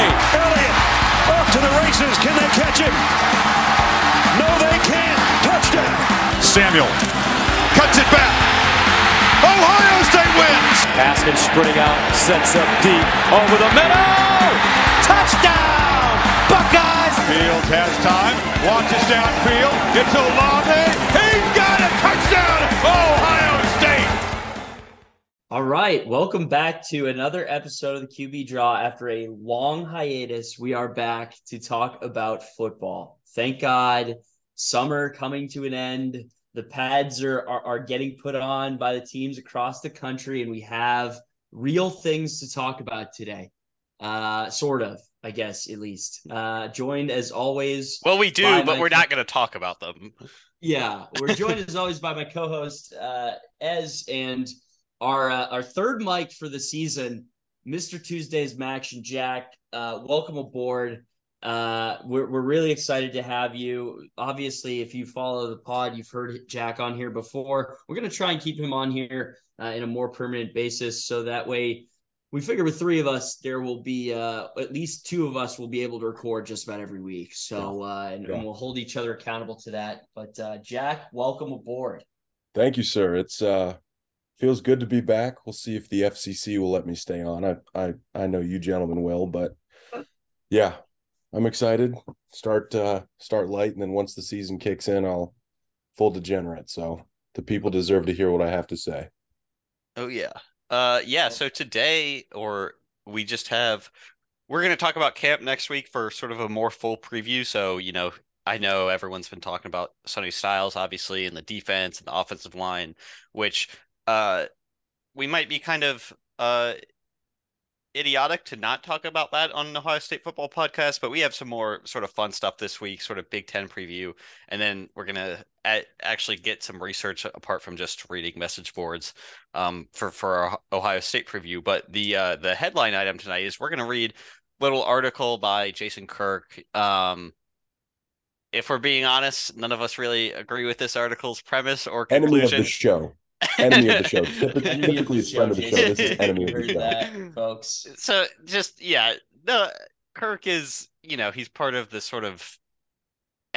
way. Elliott off to the races. Can they catch him? No, they can't. Touchdown. Samuel cuts it back. Ohio State wins. Haskins sprinting out, sets up deep over the middle. Touchdown, Buckeyes. Fields has time, launches downfield. It's Olave. He's got a touchdown, Ohio State. All right, welcome back to another episode of the QB Draw. After a long hiatus, we are back to talk about football. Thank God, summer coming to an end the pads are, are, are getting put on by the teams across the country, and we have real things to talk about today. Uh, sort of, I guess, at least. Uh, joined as always. Well, we do, but we're not going to talk about them. Yeah, we're joined as always by my co-host uh, Ez and our uh, our third mic for the season, Mr. Tuesdays Max and Jack. Uh, welcome aboard. Uh, we're, we're really excited to have you. Obviously, if you follow the pod, you've heard Jack on here before. We're going to try and keep him on here uh, in a more permanent basis. So that way, we figure with three of us, there will be uh, at least two of us will be able to record just about every week. So, uh, and, yeah. and we'll hold each other accountable to that. But uh, Jack, welcome aboard. Thank you, sir. It's uh, feels good to be back. We'll see if the FCC will let me stay on. I I I know you gentlemen will, but yeah, I'm excited. Start uh start light, and then once the season kicks in, I'll full degenerate. So the people deserve to hear what I have to say. Oh yeah, uh yeah. So today, or we just have, we're going to talk about camp next week for sort of a more full preview. So you know, I know everyone's been talking about Sonny Styles, obviously, and the defense and the offensive line, which uh we might be kind of uh idiotic to not talk about that on the Ohio State football podcast, but we have some more sort of fun stuff this week, sort of Big Ten preview, and then we're gonna a- actually get some research apart from just reading message boards um, for for our Ohio State preview. But the uh, the headline item tonight is we're gonna read little article by Jason Kirk. Um, if we're being honest, none of us really agree with this article's premise or conclusion. Enemy of the show enemy of the show. Typically, typically it's friend of the show. This is enemy of the show, that, folks. So just yeah, the Kirk is you know he's part of the sort of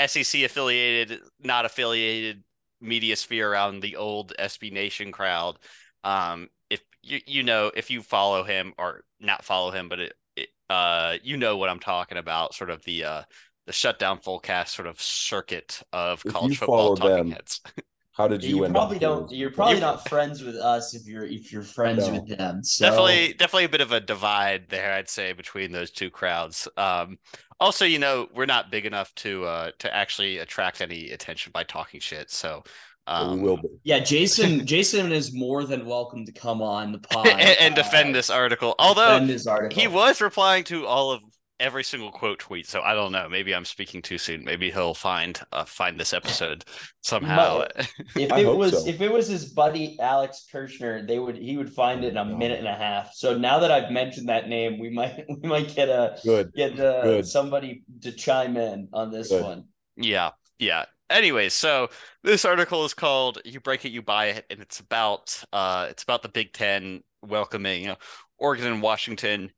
SEC affiliated, not affiliated media sphere around the old SB Nation crowd. Um, if you you know if you follow him or not follow him, but it, it uh you know what I'm talking about, sort of the uh the Shutdown Fullcast sort of circuit of if college football talking them, heads. How did you, you end probably don't you're probably not friends with us if you're if you're friends no. with them. So. Definitely definitely a bit of a divide there, I'd say, between those two crowds. Um also, you know, we're not big enough to uh to actually attract any attention by talking shit. So um, we will be. Yeah, Jason. Jason is more than welcome to come on the pod and, and defend uh, this article. Although article. he was replying to all of every single quote tweet. So I don't know. Maybe I'm speaking too soon. Maybe he'll find uh, find this episode somehow. if it was so. if it was his buddy Alex Kirshner, they would he would find it in a minute and a half. So now that I've mentioned that name, we might we might get a good get uh, good. somebody to chime in on this good. one. Yeah, yeah. Anyways, so this article is called "You Break It, You Buy It," and it's about uh, it's about the Big Ten welcoming you know, Oregon and Washington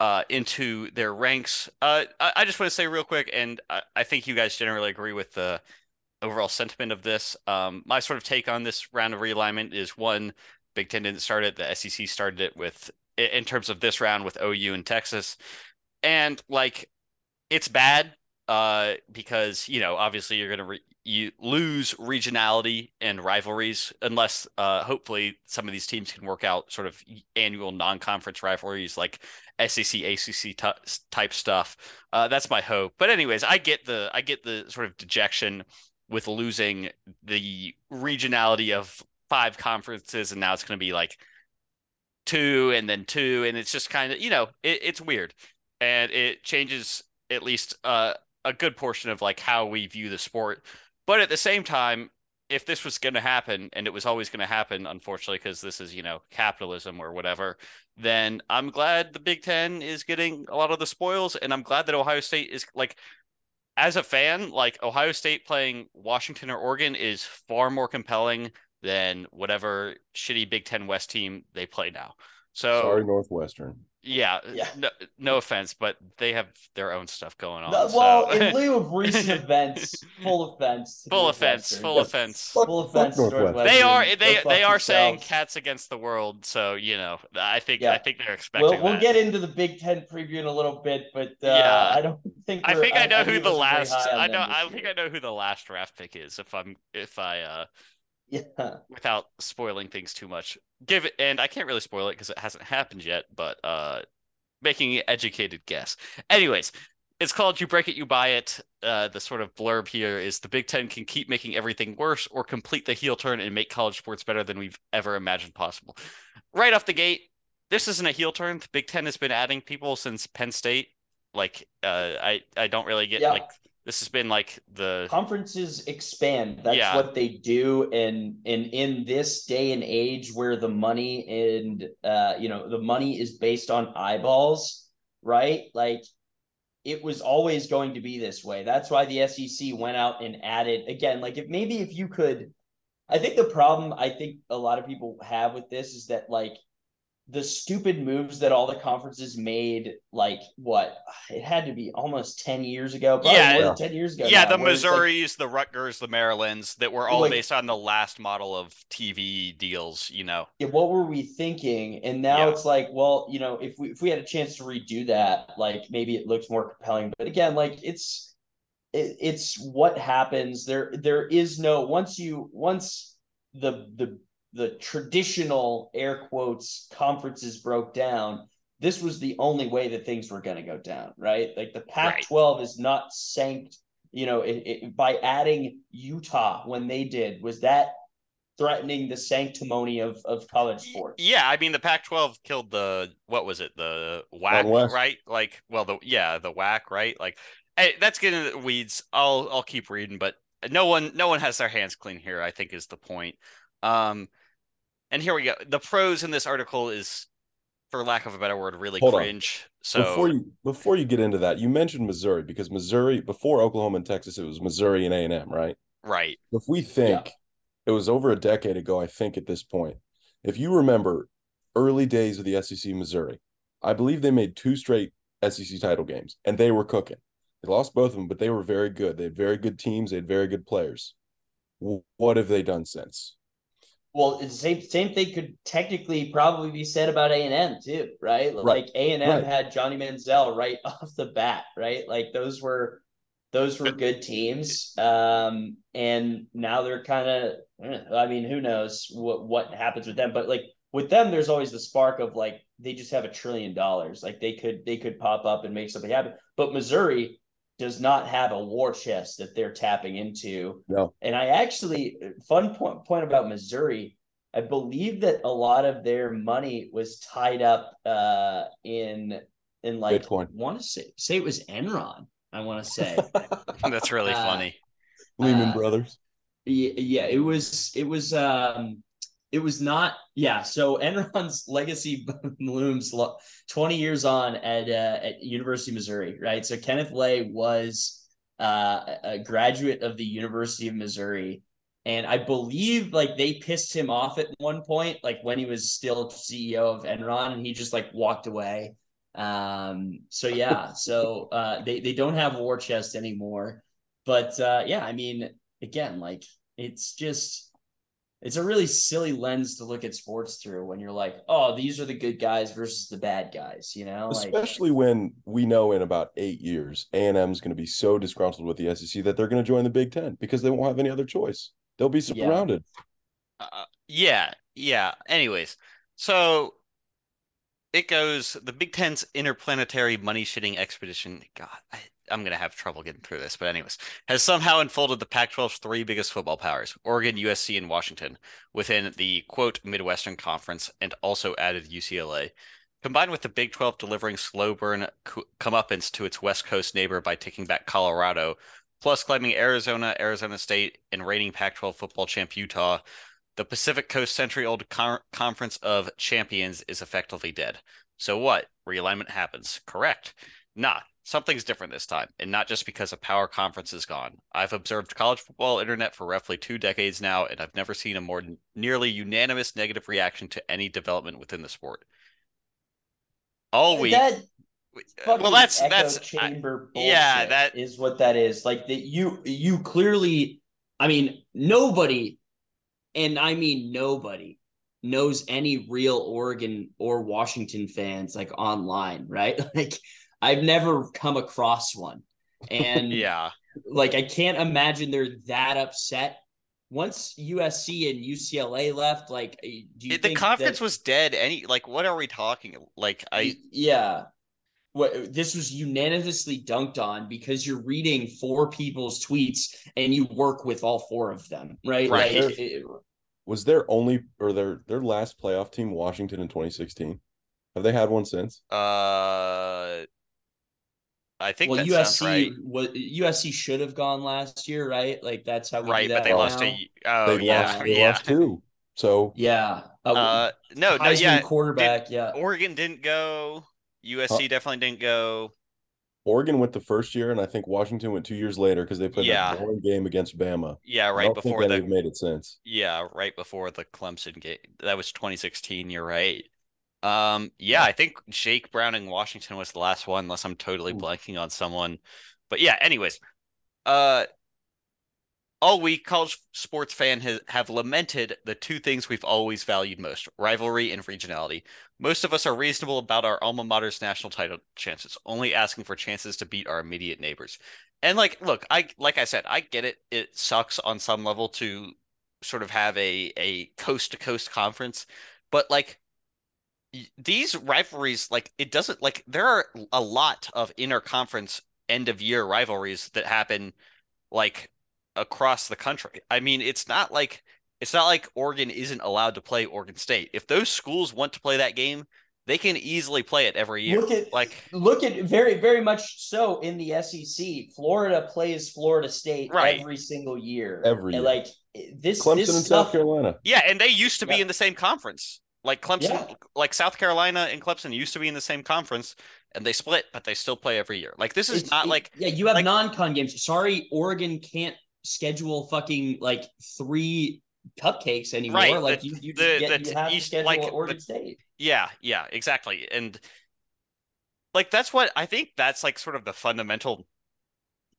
uh, into their ranks. Uh, I, I, just want to say real quick, and I, I, think you guys generally agree with the overall sentiment of this. Um, my sort of take on this round of realignment is one, Big Ten didn't start it. The SEC started it with, in terms of this round with OU and Texas. And like, it's bad uh, because, you know, obviously you're going to re- you lose regionality and rivalries unless uh, hopefully some of these teams can work out sort of annual non-conference rivalries like SEC ACC t- type stuff. Uh, that's my hope. But anyways, I get the I get the sort of dejection with losing the regionality of five conferences and now it's going to be like two and then two and it's just kind of you know it, it's weird and it changes at least uh, a good portion of like how we view the sport but at the same time, if this was going to happen and it was always going to happen, unfortunately, because this is, you know, capitalism or whatever, then I'm glad the Big Ten is getting a lot of the spoils. And I'm glad that Ohio State is like, as a fan, like Ohio State playing Washington or Oregon is far more compelling than whatever shitty Big Ten West team they play now. So sorry, Northwestern. Yeah, Yeah. No, no offense, but they have their own stuff going on. No, well, so- in lieu of recent events, full offense. full offense, full Yeah, offense. Fuck- Full offense. to Northwestern. Northwestern. They are Go they they are saying cats against the world, so you know I think Yeah. I think they're expecting We'll, we'll get into the Big Ten preview in a little bit, but uh, Yeah. I don't think I think I know who think the it wasn't very last I them know I think year. I know who the last draft pick is if I'm if I uh Yeah. without spoiling things too much. Give it and I can't really spoil it because it hasn't happened yet, but uh making an educated guess. Anyways, it's called You Break It, You Buy It. Uh, the sort of blurb here is the Big Ten can keep making everything worse or complete the heel turn and make college sports better than we've ever imagined possible. Right off the gate, this isn't a heel turn. The Big Ten has been adding people since Penn State. Like, uh, I I don't really get Yeah. like this has been like the Conferences expand. That's Yeah. what they do. And and in this day and age where the money and uh you know the money is based on eyeballs, right? Like it was always going to be this way. That's why the SEC went out and added again. Like if maybe if you could, I think the problem I think a lot of people have with this is that like the stupid moves that all the conferences made, like what it had to be almost ten years ago, Yeah. more than ten years ago. yeah now, the it's like- Missouris, the Rutgers, the Marylands that were all Like- based on the last model of TV deals. You know, yeah, what were we thinking? And now Yeah. it's like, well, you know, if we if we had a chance to redo that, like maybe it looks more compelling. But again, like it's it, it's what happens. There there is no once you once the the the traditional air quotes conferences broke down. This was the only way that things were going to go down, right? Like the Pac-12 is not sanked, you know, it, it, by adding Utah when they did. Was that threatening the sanctimony of of college sports. yeah. I mean, the Pac-12 killed the what was it, the WAC, right? Like, well, the yeah, the WAC, right? Like, hey, that's getting into the weeds. I'll I'll keep reading, but no one no one has their hands clean here. I think is the point. Um, and here we go. The prose in this article is, for lack of a better word, really Hold on. cringe. So before you before you get into that, you mentioned Missouri because Missouri before Oklahoma and Texas, it was Missouri and A and M, right? right, If we think it was over a decade ago, I think at this point, if you remember early days of the SEC Missouri, I believe they made two straight SEC title games and they were cooking. They lost both of them, but they were very good. They had very good teams. They had very good players. What have they done since? Well, the same same thing could technically probably be said about A and M too, right? Right. Like A and M Right. had Johnny Manziel right off the bat, right? Like those were those were good teams, um, and now they're kind of. I mean, who knows what what happens with them? But like with them, there's always the spark of like they just have a trillion dollars, like they could they could pop up and make something happen. But Missouri does not have a war chest that they're tapping into. No. And I actually fun point point about Missouri. I believe that a lot of their money was tied up uh, in in like Bitcoin. want to say say it was Enron. I want to say that's really Uh, funny. Lehman Uh, Brothers. yeah, yeah, it was it was um it was not yeah. So Enron's legacy looms twenty years on at uh, at University of Missouri, right? So Kenneth Lay was uh, a graduate of the University of Missouri, and I believe like they pissed him off at one point, like when he was still CEO of Enron, and he just like walked away. Um, so yeah, so uh, they they don't have war chest anymore, but uh, yeah, I mean, again, like it's just it's a really silly lens to look at sports through when you're like, oh, these are the good guys versus the bad guys, you know? Like Especially when we know in about eight years, A and M is going to be so disgruntled with the SEC that they're going to join the Big Ten because they won't have any other choice. They'll be Yeah. surrounded. Uh, yeah, yeah. Anyways, so it goes the Big Ten's interplanetary money shitting expedition. God, I, I'm gonna have trouble getting through this, but anyways, has somehow unfolded the Pac-12's three biggest football powers: Oregon, USC, and Washington, within the quote Midwestern Conference, and also added UCLA. Combined with the Big 12 delivering slow burn co- comeuppance to its West Coast neighbor by taking back Colorado, plus climbing Arizona, Arizona State, and reigning Pac-12 football champ Utah, the Pacific Coast century-old con- Conference of Champions is effectively dead. So what? Realignment happens. Correct. Nah, something's different this time, and not just because a power conference is gone. I've observed college football internet for roughly two decades now, and I've never seen a more n- nearly unanimous negative reaction to any development within the sport. all week. That uh, well, fucking that's that's I- yeah, that- is what that is. Like that you you clearly. I mean, nobody, and I mean nobody knows any real Oregon or Washington fans like online, right? Like I've never come across one, and yeah. like I can't imagine they're that upset. Once USC and UCLA left, like, do you It- the conference that- was dead. Any like, what are we talking? Like, I yeah. What this was unanimously dunked on because you're reading four people's tweets and you work with all four of them, right? Right. Like, it- Was their only or their their last playoff team Washington in 2016? Have they had one since? uh, I think well, that USC sounds right. was USC should have gone last year, right? Like that's how we do Right, that but they now. lost to. Oh they yeah, lost, they yeah. lost two. So Yeah. Uh, Uh, no, no, yeah. quarterback. yeah. Oregon didn't go. USC definitely didn't go. Oregon went the first year, and I think Washington went two years later because they played Yeah. that boring game against Bama. Yeah, I right don't before think the they've made it since. Yeah, right before the Clemson game. That was 2016, you're right. Um, yeah, I think Jake Browning Washington was the last one, unless I'm totally blanking on someone. But yeah, anyways. Uh all week, college sports fan has, have lamented the two things we've always valued most, rivalry and regionality. Most of us are reasonable about our alma mater's national title chances, only asking for chances to beat our immediate neighbors. And like, look, I like I said, I get it. It sucks on some level to sort of have a a coast to coast conference, but like these rivalries, like it doesn't like there are a lot of interconference end of year rivalries that happen like across the country. I mean, it's not like it's not like Oregon isn't allowed to play Oregon State. If those schools want to play that game, they can easily play it every year. Look at like look at very very much so in the SEC. Florida plays Florida State Right. every single year. Every And year. like this Clemson this and stuff, South Carolina. Yeah, and they used to be in the same conference. Like Clemson, Yeah. like South Carolina and Clemson used to be in the same conference, and they split, but they still play every year. Like this is It's- not it- like yeah, you have like- non-con games. Sorry, Oregon can't schedule fucking like three cupcakes anymore. Right, Like the- you, you, the- just get, the you have East- to schedule like, Oregon the- State. Yeah, yeah, exactly. And like that's what I think that's like sort of the fundamental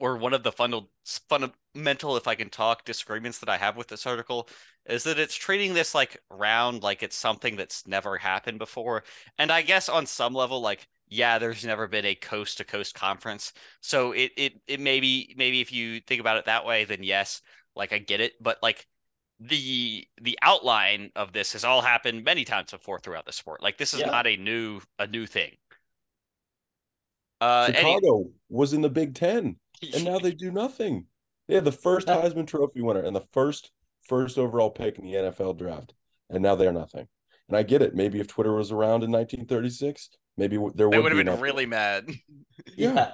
or one of the fundal fundamental if I can talk disagreements that I have with this article is that it's treating this like round like it's something that's never happened before. And I guess on some level like yeah, there's never been a coast to coast conference. So it it it maybe maybe if you think about it that way then yes, like I get it, but like the the outline of this has all happened many times before throughout the sport. Like this is Yeah. not a new a new thing. Uh, any- Chicago was in the Big Ten, and now they do nothing. They had the first Heisman Trophy winner and the first first overall pick in the NFL draft, and now they're nothing. And I get it. Maybe if Twitter was around in 1936, maybe there they would would have be been nothing. really mad. Yeah.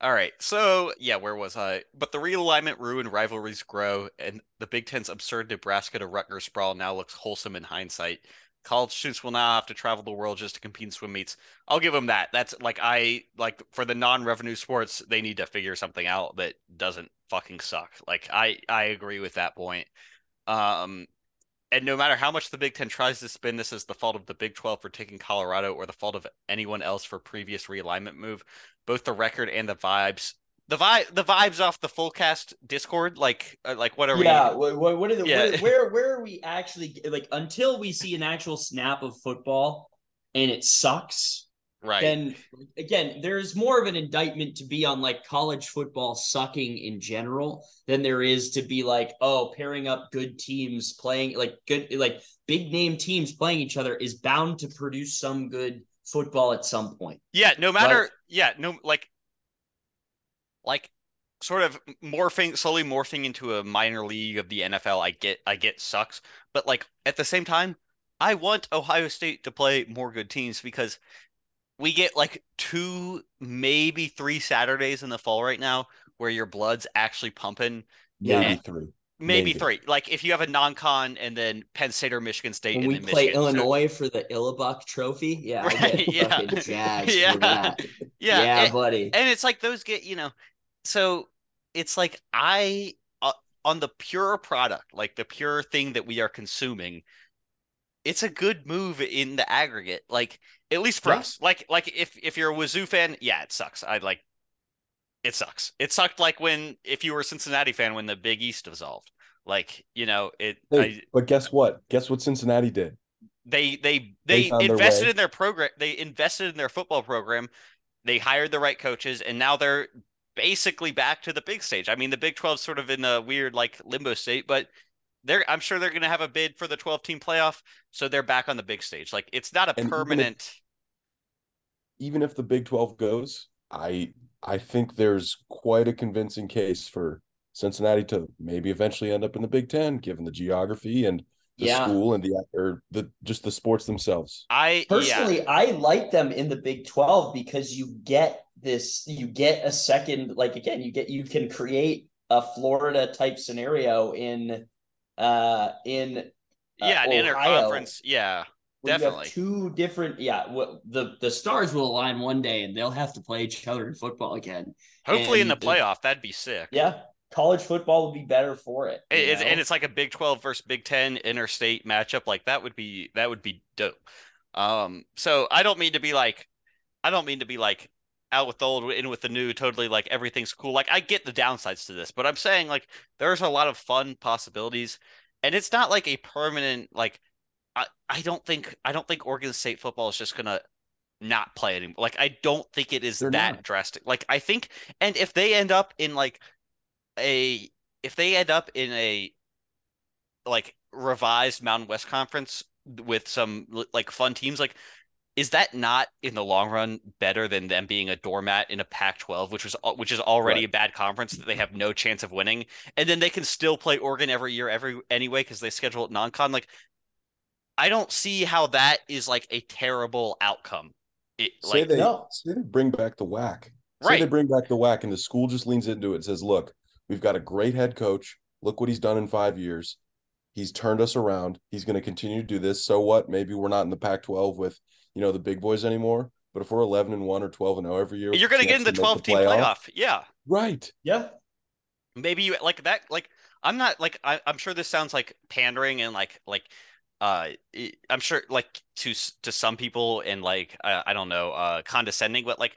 All right. So, yeah, where was I? But the realignment ruined rivalries grow, and the Big Ten's absurd Nebraska to Rutgers sprawl now looks wholesome in hindsight. College students will now have to travel the world just to compete in swim meets. I'll give them that. That's like I like for the non-revenue sports, they need to figure something out that doesn't fucking suck. Like I I agree with that point. Um and no matter how much the Big Ten tries to spin this as the fault of the Big 12 for taking Colorado or the fault of anyone else for previous realignment move, both the record and the vibes, the vibe, the vibes off the Fullcast Discord, like, uh, like what are yeah. we? What, what are the Yeah. where, where where are we actually like until we see an actual snap of football and it sucks Right. then again there's more of an indictment to be on like college football sucking in general than there is to be like oh pairing up good teams playing like good like big name teams playing each other is bound to produce some good football at some point yeah. No matter. Yeah. No. Like. Like. Sort of morphing, slowly morphing into a minor league of the NFL. I get, I get sucks, but like at the same time, I want Ohio State to play more good teams because we get like two, maybe three Saturdays in the fall right now where your blood's actually pumping. Yeah. Maybe three. Maybe, Maybe. three. Like if you have a non-con and then Penn State or Michigan State, when and we then play Michigan. So- illinois for the Illibuck trophy yeah Right, yeah. Yeah. yeah, yeah, buddy and it's like those get you know. So it's like I uh, on the pure product, like the pure thing that we are consuming. it's a good move in the aggregate. Like at least for Yeah. us. Like like if if you're a Wazoo fan, yeah, it sucks. I like it sucks. It sucked like when if you were a Cincinnati fan when the Big East dissolved. Like you know it. Hey, I, but guess what? Guess what Cincinnati did? they they They they found their invested in their program. They invested in their football program. They hired the right coaches, and now they're basically back to the big stage. I mean, the Big 12 sort of in a weird like limbo state, but they're I'm sure they're going to have a bid for the 12 team playoff, so they're back on the big stage. Like it's not a And even if- permanent. Even if the Big 12 goes, I I think there's quite a convincing case for Cincinnati to maybe eventually end up in the Big 10 given the geography and the Yeah. school and the or the just the sports themselves. I yeah. Personally, I like them in the Big 12 because you get this, you get a second, like again, you get you can create a Florida type scenario in uh in uh, Yeah, an Ohio, interconference. Yeah, definitely. two different yeah, what the the stars will align one day and they'll have to play each other in football again. Hopefully in the and playoff, that'd be sick. Yeah. College football would be better for it. it's, and it's like a Big 12 versus Big 10 interstate matchup. Like that would be that would be dope. Um, so I don't mean to be like, I don't mean to be like out with the old in with the new, totally like everything's cool. Like I get the downsides to this, but I'm saying like there's a lot of fun possibilities, and it's not like a permanent like. I I don't think I don't think Oregon State football is just gonna not play anymore. Like I don't think it is They're that not. drastic. Like I think, and if they end up in like a if they end up in a like revised Mountain West Conference with some like fun teams, like is that not in the long run better than them being a doormat in a Pac-12, which was uh, which is already Right. a bad conference that they have no chance of winning, and then they can still play Oregon every year, every anyway because they schedule it non-con. Like, I don't see how that is like a terrible outcome. It, Say like, they no. say they bring back the WAC. Right. Say they bring back the WAC and the school just leans into it and says, Look, we've got a great head coach. Look what he's done in five years. He's turned us around. He's going to continue to do this. So what? Maybe we're not in the Pac-12 with, you know, the big boys anymore. But if we're 11 and 1 or 12 and 0 every year, you're going to get chance in the make 12 team playoff. Yeah. Right. yeah. maybe you like that like i'm not like I, i'm sure this sounds like pandering and like like uh i- i'm sure like to s- to some people and like uh, i don't know uh condescending but like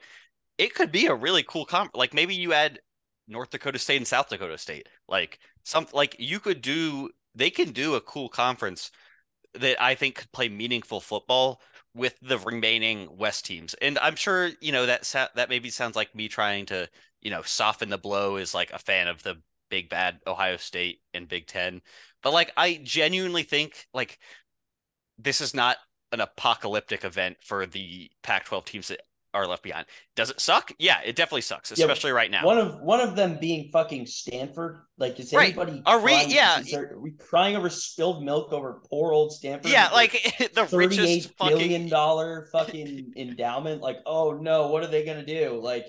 it could be a really cool comp like maybe you add north dakota state and south dakota state like some like you could do they can do a cool conference that i think could play meaningful football with the remaining west teams and i'm sure you know that sa- that maybe sounds like me trying to you know, soften the blow is like a fan of the big bad Ohio State and Big Ten. But like I genuinely think like this is not an apocalyptic event for the Pac-12 teams that are left behind. Does it suck? Yeah, it definitely sucks, Yeah, especially right now. One of one of them being fucking Stanford. Like, is Right. anybody Are we- crying, yeah. is there- are we crying over spilled milk over poor old Stanford? yeah, like the richest thirty-eight billion fucking dollar fucking endowment. Like, oh no, what are they gonna do? Like,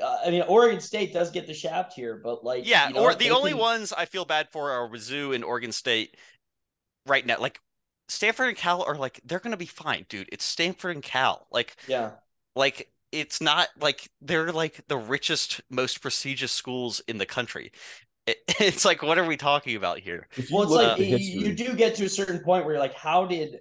uh, I mean, Oregon State does get the shaft here, but like, Yeah, you know, or the only can- ones I feel bad for are Wazoo and Oregon State right now. Like Stanford and Cal are like they're gonna be fine, dude. It's Stanford and Cal. Like Yeah, like it's not like they're like the richest, most prestigious schools in the country. It, it's like what are we talking about here? Well, it's look like at you, you do get to a certain point where you're like, how did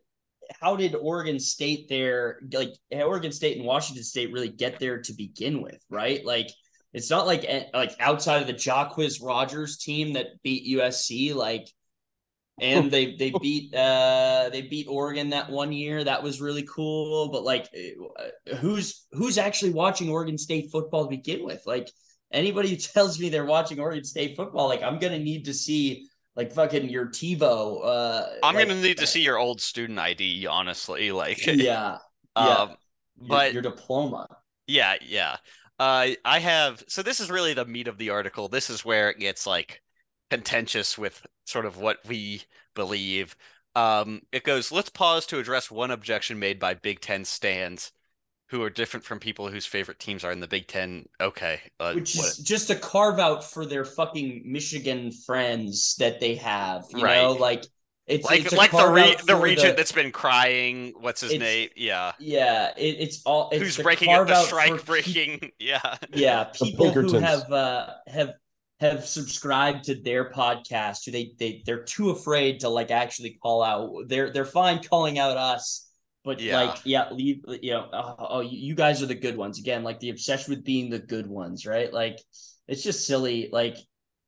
how did Oregon State there like Oregon State and Washington State really get there to begin with, right? Like it's not like eh, like outside of the Jacquizz Rodgers team that beat USC, like and they they beat uh they beat Oregon that one year. That was really cool. But like uh, who's who's actually watching Oregon State football to begin with? Like anybody who tells me they're watching Oregon State football, like I'm gonna need to see like fucking your TiVo. Uh, I'm like, gonna need to see your old student ID, honestly. Like, Yeah, yeah. um, your- but your diploma. Yeah, yeah. Uh, I have. So this is really the meat of the article. This is where it gets like contentious with sort of what we believe. Um, it goes. Let's pause to address one objection made by Big Ten stands, who are different from people whose favorite teams are in the Big Ten. Okay, uh, Which what- is just a carve out for their fucking Michigan friends that they have. You Right. know, like it's like it's like the carve re- the for regent that's been crying. What's his name? Yeah, yeah, it, it's all it's who's breaking up carve the out for strike pe- breaking? Yeah, yeah, people who have uh have have subscribed to their podcast, who they they they're too afraid to like actually call out. They're they're fine calling out us, but Yeah. like yeah, leave you know. Oh, oh, you guys are the good ones again. Like the obsession with being the good ones, right? Like it's just silly. Like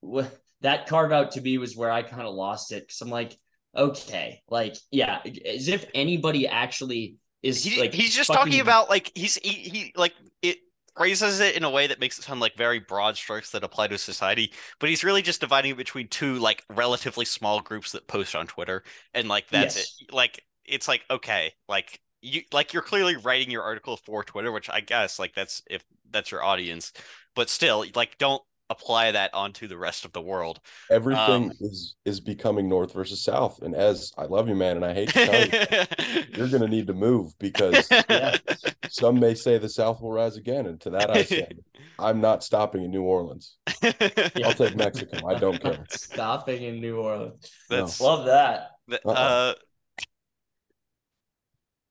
wh- that carve out to me was where I kind of lost it because I'm like, okay, like yeah, as if anybody actually is He, like he's just fucking- talking about like he's he, he like it phrases it in a way that makes it sound like very broad strokes that apply to society, but he's really just dividing it between two like relatively small groups that post on Twitter, and like that's Yes. it. Like it's like okay, like you like you're clearly writing your article for Twitter, which I guess like that's if that's your audience, but still like don't apply that onto the rest of the world. Everything Um, is is becoming north versus south. And as I love you, man, and I hate to tell you, you're gonna need to move because Yeah. some may say the South will rise again. And to that I say, I'm not stopping in New Orleans. I'll take Mexico. I don't care. stopping in New Orleans. That's Love that. Th- Uh-uh.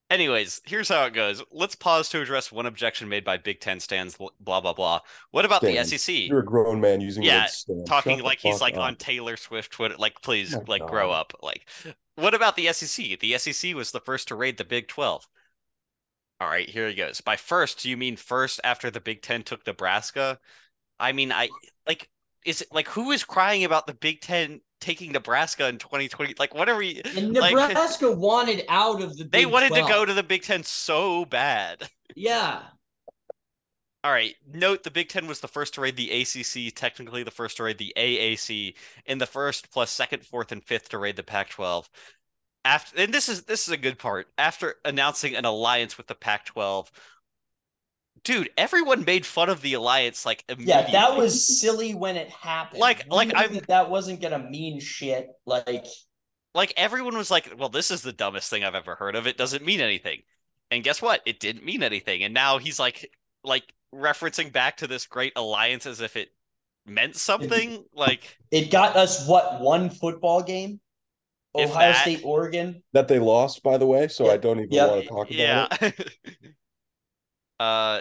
Anyways, here's how it goes. Let's pause to address one objection made by Big Ten stands. Blah blah blah. What about the SEC? You're a grown man using Yeah. Talking Shut like he's like up. on Taylor Swift Twitter. Like, please, Oh like, grow up. Like, what about the SEC? The SEC was the first to raid the Big Twelve. All right, here he goes. By first, do you mean first after the Big Ten took Nebraska? I mean, I like is it like who is crying about the Big Ten taking Nebraska in 2020? Like, what are we? And like- Nebraska wanted out of the. They wanted 12. to go to the Big Ten so bad. Yeah, All right. Note the Big Ten was the first to raid the ACC, technically the first to raid the AAC, in the first plus second, fourth, and fifth to raid the Pac-12. After, and this is this is a good part. After announcing an alliance with the Pac-12, dude, everyone made fun of the alliance like immediately. yeah, that was silly when it happened. Like- We like I'm- that, that wasn't gonna mean shit. Like, like everyone was like, "Well, this is the dumbest thing I've ever heard of. It doesn't mean anything." And guess what? It didn't mean anything. And now he's like, like referencing back to this great alliance as if it meant something. Like, it got us what one football game? Ohio that- State, Oregon. that they lost, by the way. So Yeah. I don't even Yeah. want to talk about yeah. it. uh,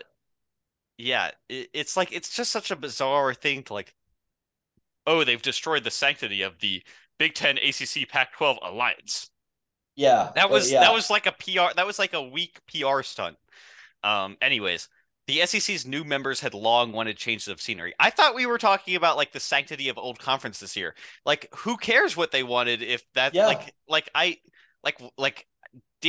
yeah. It, it's like it's just such a bizarre thing to like. Oh, they've destroyed the sanctity of the Big Ten, ACC, Pac-12 alliance. Yeah, That was yeah. that was like a PR that was like a weak PR stunt. Um anyways, the SEC's new members had long wanted changes of scenery. I thought we were talking about like the sanctity of old conference this year. Like who cares what they wanted if that Yeah. like like I like like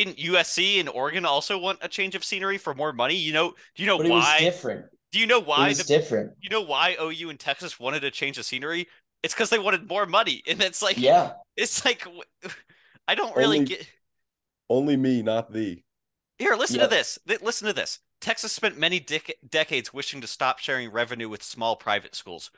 didn't USC and Oregon also want a change of scenery for more money? You know, do you know but it was why? different. Do you know It why was different. you know why OU and Texas wanted to change the scenery? It's because they wanted more money. And it's like Yeah, it's like I don't really Only- get Only me, not thee. Here, listen Yep. to this. Listen to this. Texas spent many dec- decades wishing to stop sharing revenue with small private schools.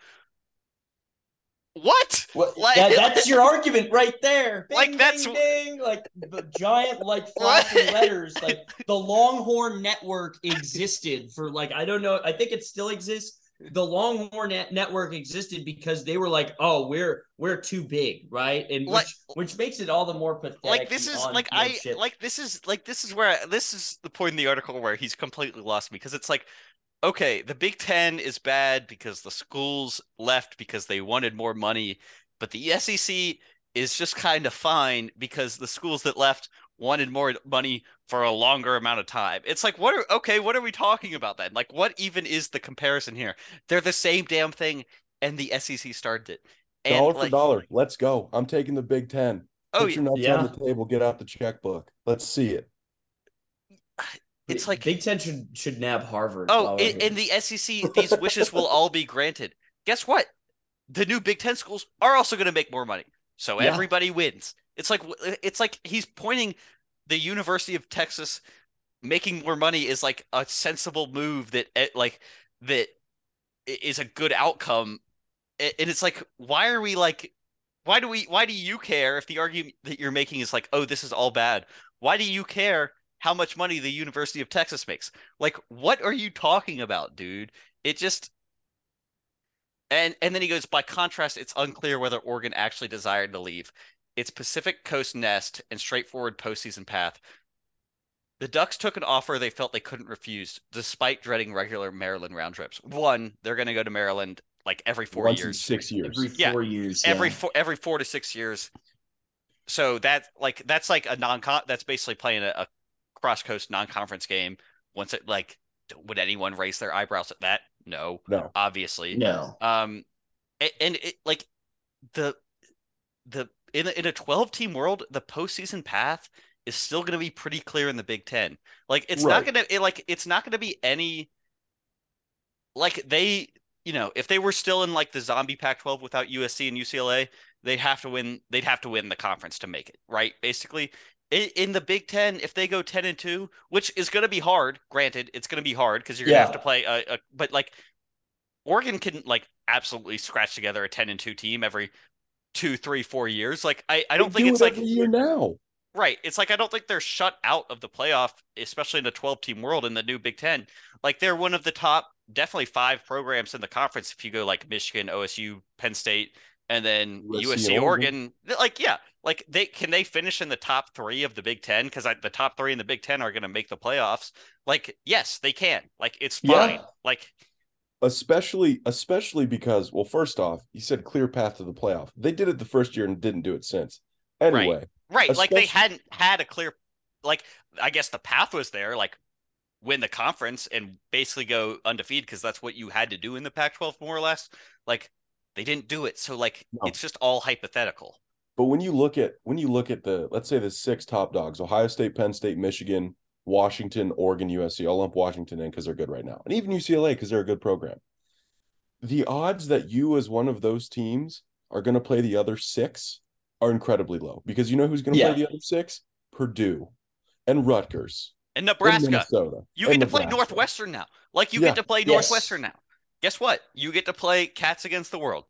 What? What, Like- that, that's your argument right there. Bing, Like, that's- like the giant like flashing letters. Like the Longhorn Network existed for like I don't know. I think it still exists. The Longhorn Net- Network existed because they were like, oh, we're we're too big, right? And which, Like- which makes it all the more pathetic. Like this is like I shit. like this is like this is where this is the point in the article where he's completely lost me because it's like okay, the Big 10 is bad because the schools left because they wanted more money, but the SEC is just kind of fine because the schools that left wanted more money for a longer amount of time. It's like, what are okay? What are we talking about then? Like, what even is the comparison here? They're the same damn thing, and the SEC started it. And dollar for like, dollar. Let's go. I'm taking the Big Ten. Oh, Put your nuts yeah. on the table. Get out the checkbook. Let's see it. It's like Big Ten should should nab Harvard. Oh, in, in the SEC, these wishes will all be granted. Guess what? The new Big Ten schools are also going to make more money, so Yeah. everybody wins. It's like it's like he's pointing the University of Texas making more money is like a sensible move that eh, like that is a good outcome, and it's like why are we like why do we why do you care if the argument that you're making is like oh this is all bad? Why do you care how much money the University of Texas makes? Like, what are you talking about, dude? It just and and then he goes, by contrast, it's unclear whether Oregon actually desired to leave. Its Pacific Coast nest and straightforward postseason path. The Ducks took an offer they felt they couldn't refuse, despite dreading regular Maryland round trips. One, they're going to go to Maryland like every four Once in years. six years. Every Yeah, four years. every yeah. four every four to six years. So that like that's like a non con that's basically playing a, a cross coast non conference game. Once it like would anyone raise their eyebrows at that? No, No. obviously. No. Um, and it like the the in a, in a twelve team world, the postseason path is still going to be pretty clear in the Big Ten. Like it's not Right. going to it, like it's not going to be any like they you know if they were still in like the zombie Pac-12 without USC and UCLA, they'd have to win. They'd have to win the conference to make it right. Basically, in, the Big Ten, if they go ten and two, which is going to be hard. Granted, it's going to be hard because you're going to have to play a, a but like Oregon can like absolutely scratch together a ten and two team every two, three, four years. Like I, I don't They think do it's it like year now. right. It's like I don't think they're shut out of the playoff, especially in a twelve team world in the new Big Ten. Like they're one of the top, definitely five programs in the conference. If you go like Michigan, OSU, Penn State, and then USC, USC, Oregon. Oregon, like yeah, like they can they finish in the top three of the Big Ten because the top three in the Big Ten are going to make the playoffs. Like yes, they can. Like it's Yeah. fine. Like especially especially because well first off you said clear path to the playoff they did it the first year and didn't do it since anyway Right. Like they hadn't had a clear like I guess the path was there, like win the conference and basically go undefeated because that's what you had to do in the Pac-12 more or less. Like they didn't do it. So like No. it's just all hypothetical. But when you look at when you look at the let's say the six top dogs ohio state penn state michigan washington oregon usc i'll lump washington in because they're good right now and even ucla because they're a good program the odds that you as one of those teams are going to play the other six are incredibly low because you know who's going to Yeah. play the other six purdue and rutgers And and Nebraska, minnesota you get to play Northwestern now. Like you Yeah. get to play Yes. Northwestern now. Guess what? You get to play Cats against the world.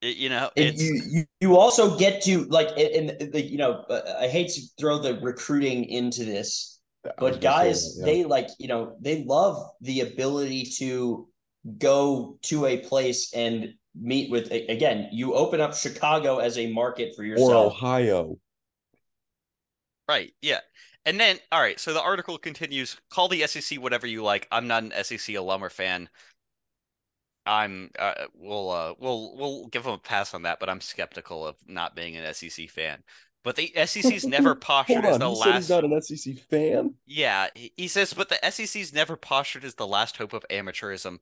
It- you know, And it's you, you you also get to like and and the, you know uh, I hate to throw the recruiting into this, but guys that, yeah. they like you know they love the ability to go to a place and meet with again you open up Chicago as a market for yourself or ohio Right. Yeah. And then, all right. So the article continues. Call the SEC whatever you like. I'm not an SEC alum or fan. I'm. Uh, we'll. Uh, we'll. We'll give them a pass on that. But I'm skeptical of not being an SEC fan. But the SEC's never postured Hold as the last. he's not an SEC fan. Yeah, he says, but the SEC's never postured as the last hope of amateurism.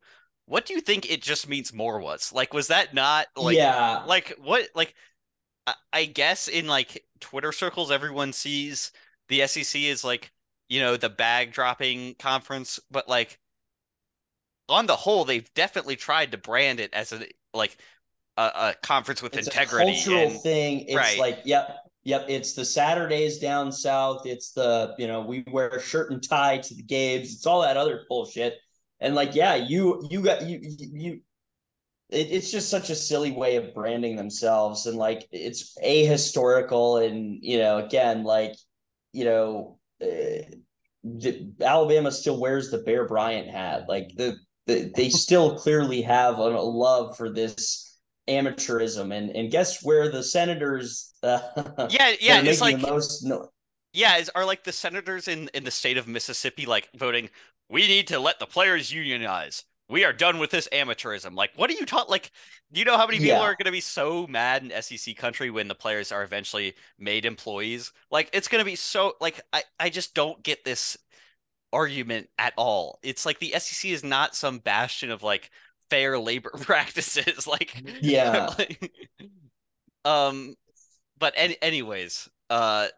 What do you think it just means more was? Like, was that not like? yeah, like what like I- I guess in like Twitter circles everyone sees the SEC is like you know the bag dropping conference but like on the whole they've definitely tried to brand it as a like a, a conference with it's integrity a cultural and thing. It's right. like yep. Yep, it's the Saturdays down south. It's the, you know, we wear shirt and tie to the games. It's all that other bullshit. And like, yeah, you you got you you, it, it's just such a silly way of branding themselves and like it's ahistorical and you know again like you know uh, the, Alabama still wears the Bear Bryant hat like the they still clearly have a, love for this amateurism. And and guess where the Senators uh, yeah yeah it's like the most no, yeah is are like the senators in in the state of Mississippi like voting we need to let the players unionize. We are done with this amateurism. Like what are you taught like do you know how many people Yeah. are going to be so mad in SEC country when the players are eventually made employees? Like it's going to be so like I I just don't get this argument at all. It's like the SEC is not some bastion of like fair labor practices like yeah. like, um but any, anyways uh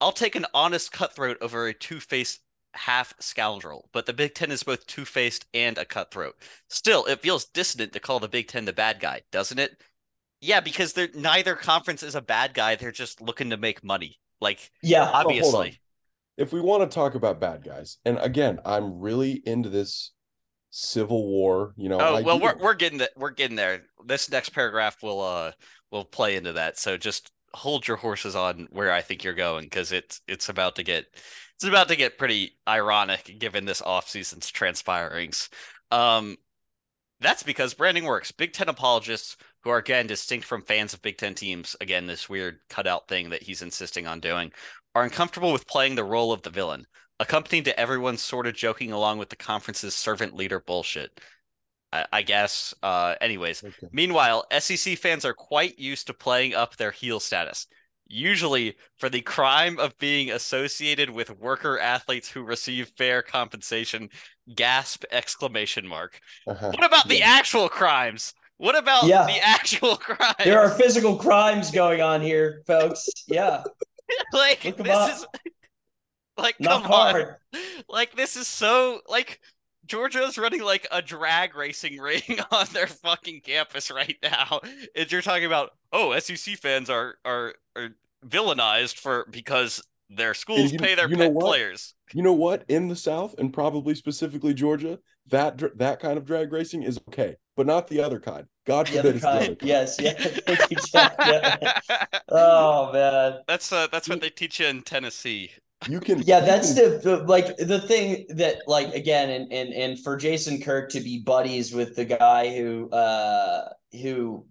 i'll take an honest cutthroat over a two-faced half scoundrel but the big ten is both two-faced and a cutthroat. Still it feels dissonant to call the big ten the bad guy doesn't it? Yeah because they're neither conference is a bad guy they're just looking to make money like yeah on. obviously if we want to talk about bad guys, and again, I'm really into this civil war. You know, oh well we're, we're getting that we're getting there this next paragraph will uh will play into that so just hold your horses on where i think you're going because it's it's about to get it's about to get pretty ironic given this off season's transpirings um that's because branding works big ten apologists who are again distinct from fans of big ten teams again this weird cutout thing that he's insisting on doing are uncomfortable with playing the role of the villain accompanied to everyone sort of joking along with the conference's servant leader bullshit. I, I guess. Uh, anyways, Okay. meanwhile, SEC fans are quite used to playing up their heel status, usually for the crime of being associated with worker athletes who receive fair compensation. Gasp! Exclamation mark. Uh-huh. What about the actual crimes? What about Yeah. the actual crimes? There are physical crimes going on here, folks. Yeah, like Look this up. is like not come on. Like this is so like Georgia's running like a drag racing ring on their fucking campus right now. And you're talking about oh SEC fans are are are villainized for because their schools you- pay their you know players. You know what? In the South and probably specifically Georgia, that that kind of drag racing is okay, but not the other kind. God The forbid other it's the other kind. kind. Yes, yeah. Thank you, Jack. Yeah. Oh man. that's uh that's what they teach you in Tennessee. You can. Yeah, that's the, the like the thing that like again and and and for Jason Kirk to be buddies with the guy who uh who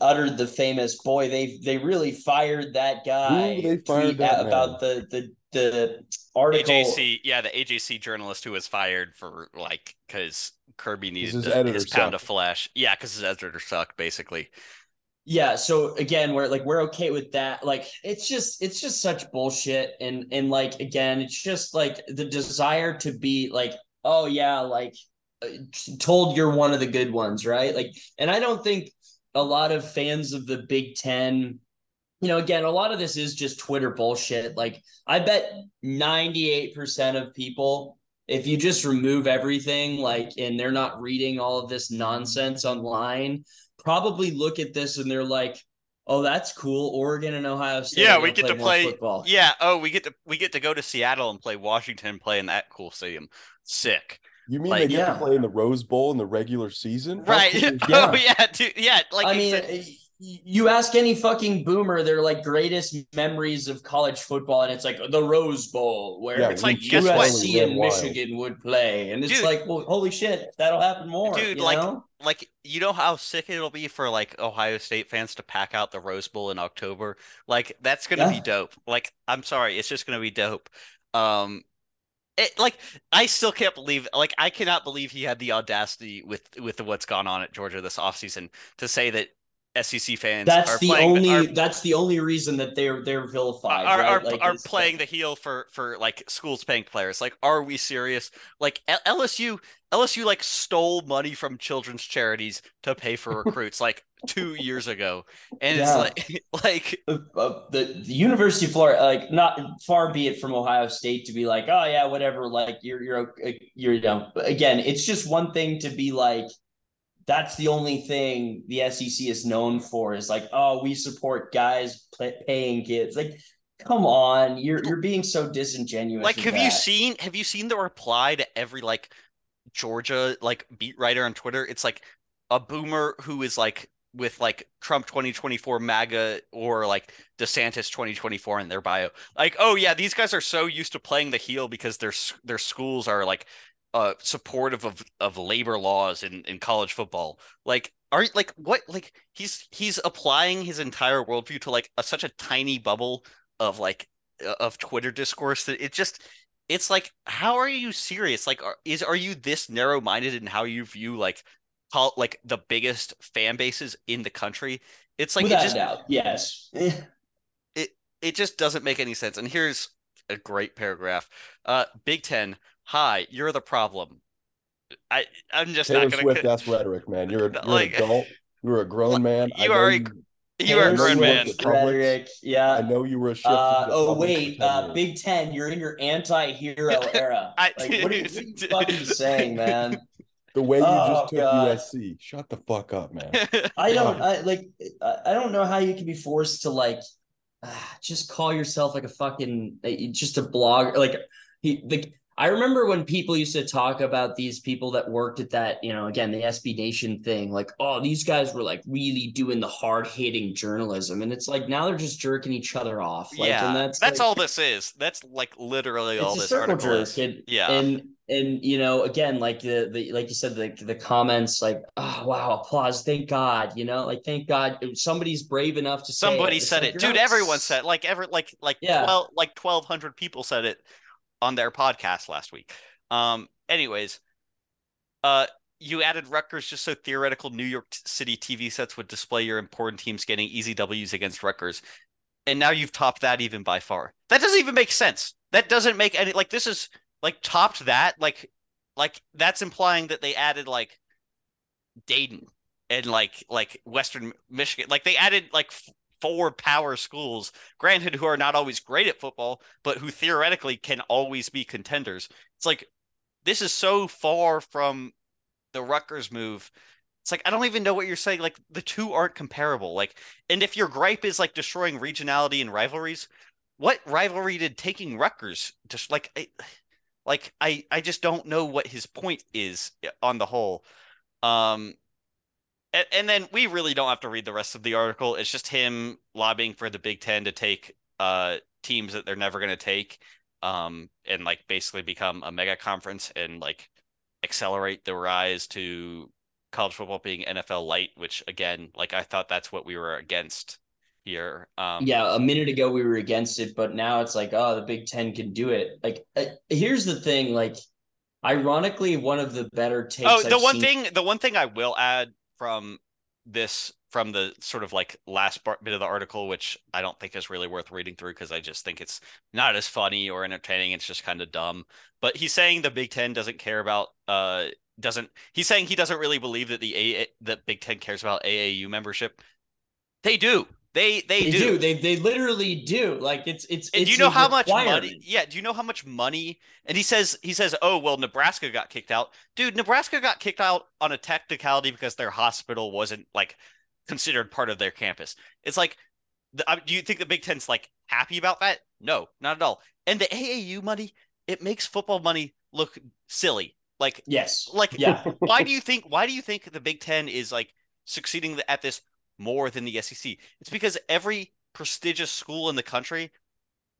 uttered the famous boy they they really fired that guy Ooh, they fired that out about the the the article AJC, yeah, the AJC journalist who was fired for like because Kirby needed his his pound sucked. of flesh. Yeah, because his editor sucked basically. yeah so again we're like we're okay with that like it's just it's just such bullshit and and like again it's just like the desire to be like oh yeah like uh, told you're one of the good ones right like and i don't think a lot of fans of the big 10 you know again a lot of this is just twitter bullshit like i bet 98% of people if you just remove everything like and they're not reading all of this nonsense online probably look at this and they're like, "Oh, that's cool. Oregon and Ohio State. Yeah, we gonna get to play- football." Yeah. Oh, we get to we get to go to Seattle and play Washington, play in that cool stadium. Sick. You mean like- they get Yeah. to play in the Rose Bowl in the regular season? Right. cool is Oh Yeah. yeah, dude. Yeah. Like I mean, said- y- you ask any fucking boomer, their like greatest memories of college football, and it's like the Rose Bowl, where Yeah, It's like, we guess what? USC ran and wild. Michigan would play, and it's Dude. like, well, holy shit, that'll happen more, Dude, you like- know? like you know how sick it'll be for like Ohio State fans to pack out the Rose Bowl in October. Like that's gonna be dope. Like I'm sorry, it's just gonna be dope. Um, it like I still can't believe like I cannot believe he had the audacity with with what's gone on at Georgia this offseason to say that SEC fans That's the playing only. are, that's the only reason that they're they're vilified. are, right? are, Like, are playing the heel for for like schools paying players like are we serious like L- lsu lsu like stole money from children's charities to pay for recruits like two years ago and Yeah. it's like like uh, uh, the, the University of Florida, like not far be it from Ohio State to be like, oh yeah, whatever. Like you're you're you're you know. Again, it's just one thing to be like, that's the only thing the SEC is known for is like, oh, we support guys pay, paying kids. Like, come on, you're you're being so disingenuous. like have you seen have you seen the reply to every like georgia like beat writer on twitter it's like a boomer who is like with like Trump 2024 MAGA or like DeSantis 2024 in their bio. Like, oh yeah, these guys are so used to playing the heel because their their schools are like uh supportive of of labor laws in in college football. Like, are like what like he's he's applying his entire worldview to like a, such a tiny bubble of like uh, of Twitter discourse that it just it's like how are you serious? Like, are, is are you this narrow minded in how you view like call like the biggest fan bases in the country? It's like it Without just a doubt, yes. it it just doesn't make any sense. And here's a great paragraph. Uh, Big Ten, hi, you're the problem. I I'm just Taylor not gonna. Swift, that's rhetoric, man. You're, a, you're Like- an adult. You're a grown man. You know are a you- you are a grown man. Rhetoric, yeah. I know you were a shift. Uh, oh wait, uh. Big Ten, you're in your anti-hero era. I- like, what are you, what are you fucking saying, man? The way you Oh, just took God. USC. Shut the fuck up, man. I don't, I like, I I don't know how you can be forced to like, just call yourself like a fucking, uh, just a blog. Like he, like I remember when people used to talk about these people that worked at that, you know, again the SB Nation thing. Like, oh, these guys were like really doing the hard hitting journalism, and it's like now they're just jerking each other off. Like, yeah, and that's, that's all this is. That's like literally all this article jerk. is. And, Yeah. and and you know, again, like the the like you said, the the comments, like, oh wow, applause, thank God, you know, like thank God somebody's brave enough to say Somebody It's said like, it, dude. not Everyone said like ever like like Yeah. twelve like twelve hundred people said it on their podcast last week. Um. Anyways, uh, you added Rutgers just so theoretical New York City TV sets would display your important teams getting easy W's against Rutgers. And now you've topped that even by far. That doesn't even make sense. That doesn't make any like this is like topped that like like that's implying that they added like Dayton and like like Western Michigan. Like they added like four power schools, granted, who are not always great at football, but who theoretically can always be contenders. It's like this is so far from the Rutgers move. It's like I don't even know what you're saying. Like the two aren't comparable. Like, and if your gripe is like destroying regionality and rivalries, what rivalry did taking Rutgers just like? I, like I, I just don't know what his point is on the whole. Um, and, and then we really don't have to read the rest of the article. It's just him lobbying for the Big Ten to take uh teams that they're never going to take, um, and like basically become a mega conference and like accelerate the rise to college football being NFL light, which again, like I thought that's what we were against here. Um, yeah, a minute ago we were against it, but now it's like, oh, the Big Ten can do it. Like, uh, here's the thing, like, ironically, one of the better takes. Oh, the I've one seen- thing, the one thing I will add from this, from the sort of like last bit of the article, which I don't think is really worth reading through because I just think it's not as funny or entertaining. It's just kind of dumb. But he's saying the Big Ten doesn't care about uh doesn't he's saying he doesn't really believe that the A that Big Ten cares about AAU membership. They do. They they, They do. do. They they literally do. Like it's it's. And it's do you know how much money? Yeah, do you know how much money? And he says he says, "Oh, well, Nebraska got kicked out." Dude, Nebraska got kicked out on a technicality because their hospital wasn't like considered part of their campus. It's like the, do you think the Big Ten's like happy about that? No, not at all. And the AAU money, it makes football money look silly. Like Yes. like Yeah. why do you think why do you think the Big Ten is like succeeding at this more than the SEC? It's because every prestigious school in the country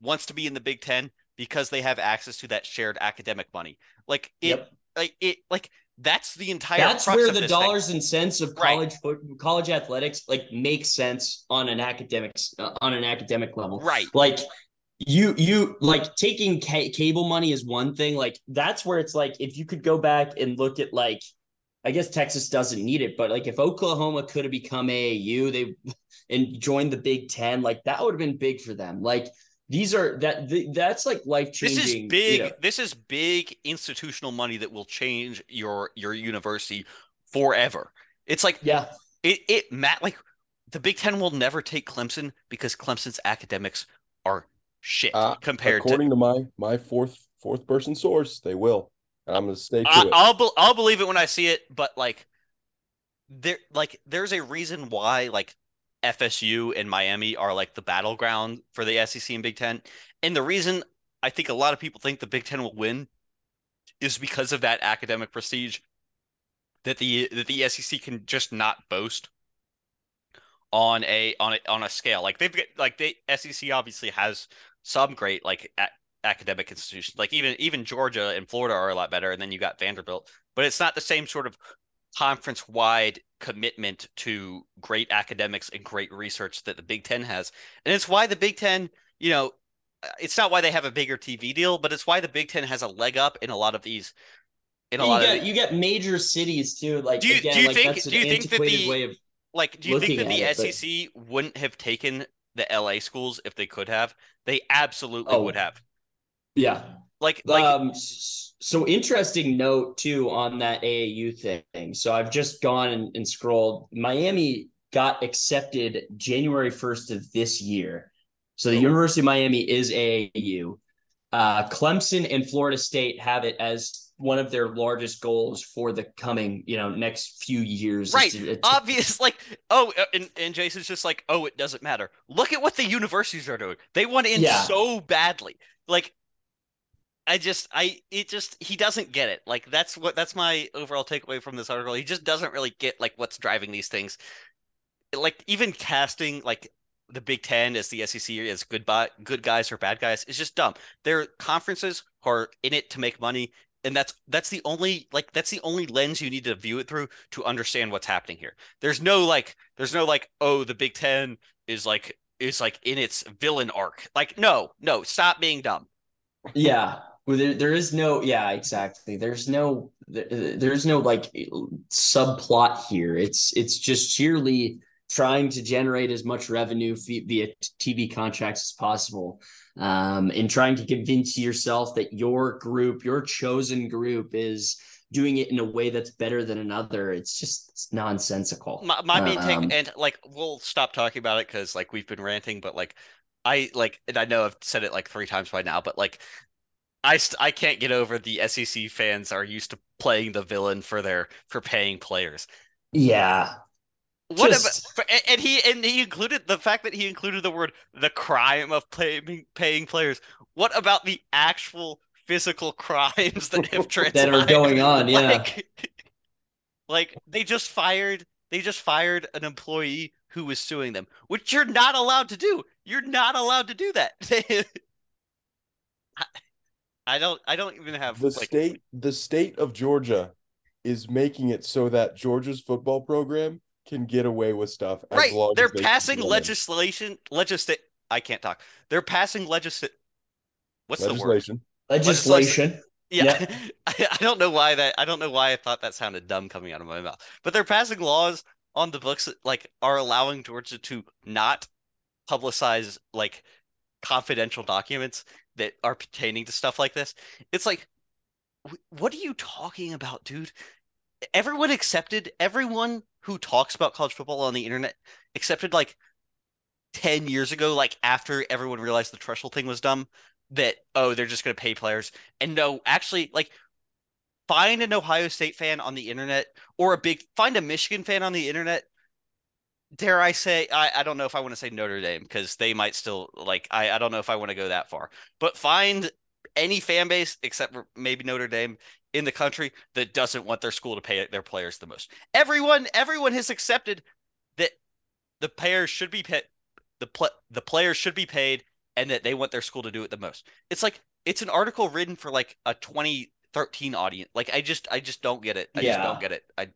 wants to be in the Big Ten because they have access to that shared academic money. Like it, Yep. like it, like that's the entire. That's crux where of the this thing. dollars and cents of Right. college foot, college athletics like make sense on an academics uh, on an academic level. Right. Like you you like taking ca- cable money is one thing. Like that's where it's like if you could go back and look at like I guess Texas doesn't need it, but like if Oklahoma could have become AAU, they and joined the Big Ten, like that would have been big for them. Like these are that th- that's like life changing. This is big. This is big institutional money that will change your your university forever. It's like yeah, it it Matt like the Big Ten will never take Clemson because Clemson's academics are shit Uh, compared to According to my my fourth fourth person source, they will, and I'm going to stay I, it. I'll be, I'll believe it when I see it, but like there like there's a reason why like FSU and Miami are like the battleground for the SEC and Big Ten, and the reason I think a lot of people think the Big Ten will win is because of that academic prestige that the that the SEC can just not boast on a on a on a scale like they've got like the SEC obviously has some great like academic institutions like even even Georgia and Florida are a lot better and then you got Vanderbilt but it's not the same sort of conference wide commitment to great academics and great research that the Big 10 has and it's why the Big 10 you know uh, it's not why they have a bigger TV deal but it's why the Big 10 has a leg up in a lot of these in a you lot get of you get major cities too. Like Do you- again, do you like think- do you think that the- way of Like, do you think that the it, but- SEC wouldn't have taken the LA schools if they could have? They absolutely Oh. would have. Yeah. Like, like um, so interesting note too on that AAU thing. So I've just gone and, and scrolled. Miami got accepted January 1st of this year. So the Oh. University of Miami is AAU. Uh, Clemson and Florida State have it as one of their largest goals for the coming, you know, next few years. right, to- to- obvious. Like, oh, uh, and, and Jason's just like, oh, it doesn't matter. Look at what the universities are doing. They want in Yeah. so badly. Like, I just, I, it just, he doesn't get it. Like, that's what, that's my overall takeaway from this article. He just doesn't really get like what's driving these things. Like, even casting like the Big Ten as the SEC as good bi- good guys or bad guys is just dumb. Their conferences who are in it to make money, and that's that's the only like that's the only lens you need to view it through to understand what's happening here. There's no like there's no like oh the Big Ten is like is like in its villain arc. Like no no stop being dumb. Yeah. There, there is no, yeah, exactly. There's no, there, there's no like subplot here. It's, it's just sheerly trying to generate as much revenue via TV contracts as possible, um, and trying to convince yourself that your group, your chosen group, is doing it in a way that's better than another. It's just it's nonsensical. My, my main Um, thing, and like we'll stop talking about it because like we've been ranting, but like I like, and I know I've said it like three times by now, but like I st- I can't get over the SEC fans are used to playing the villain for their for paying players. Yeah, What Just- about, and- he and he included the fact that he included the word the crime of paying paying players. What about the actual physical crimes that have transpired? that are going on. Yeah, Like, like they just fired they just fired an employee who was suing them, which you're not allowed to do. You're not allowed to do that. I, I don't I don't even have The like state the state of Georgia is making it so that Georgia's football program can get away with stuff as right. long They're as they passing legislation legisla I can't talk. They're passing legisla What's the word? legislation. legislation. Yeah. I, I don't know why that I don't know why I thought that sounded dumb coming out of my mouth. But they're passing laws on the books that like are allowing Georgia to not publicize like confidential documents that are pertaining to stuff like this. It's like what are you talking about, dude? Everyone accepted everyone who talks about college football on the internet accepted like 10 years ago like after everyone realized the threshold thing was dumb that oh they're just going to pay players and no actually like find an ohio state fan on the internet or a big find a michigan fan on the internet dare i say i, I don't know if i want to say notre dame because they might still like I, I don't know if i want to go that far but find any fan base except for maybe notre dame in the country that doesn't want their school to pay their players the most everyone everyone has accepted that the players should be paid the pl- the players should be paid and that they want their school to do it the most. It's like it's an article written for like a 2013 audience. Like I just I just don't get it. I just don't get it. I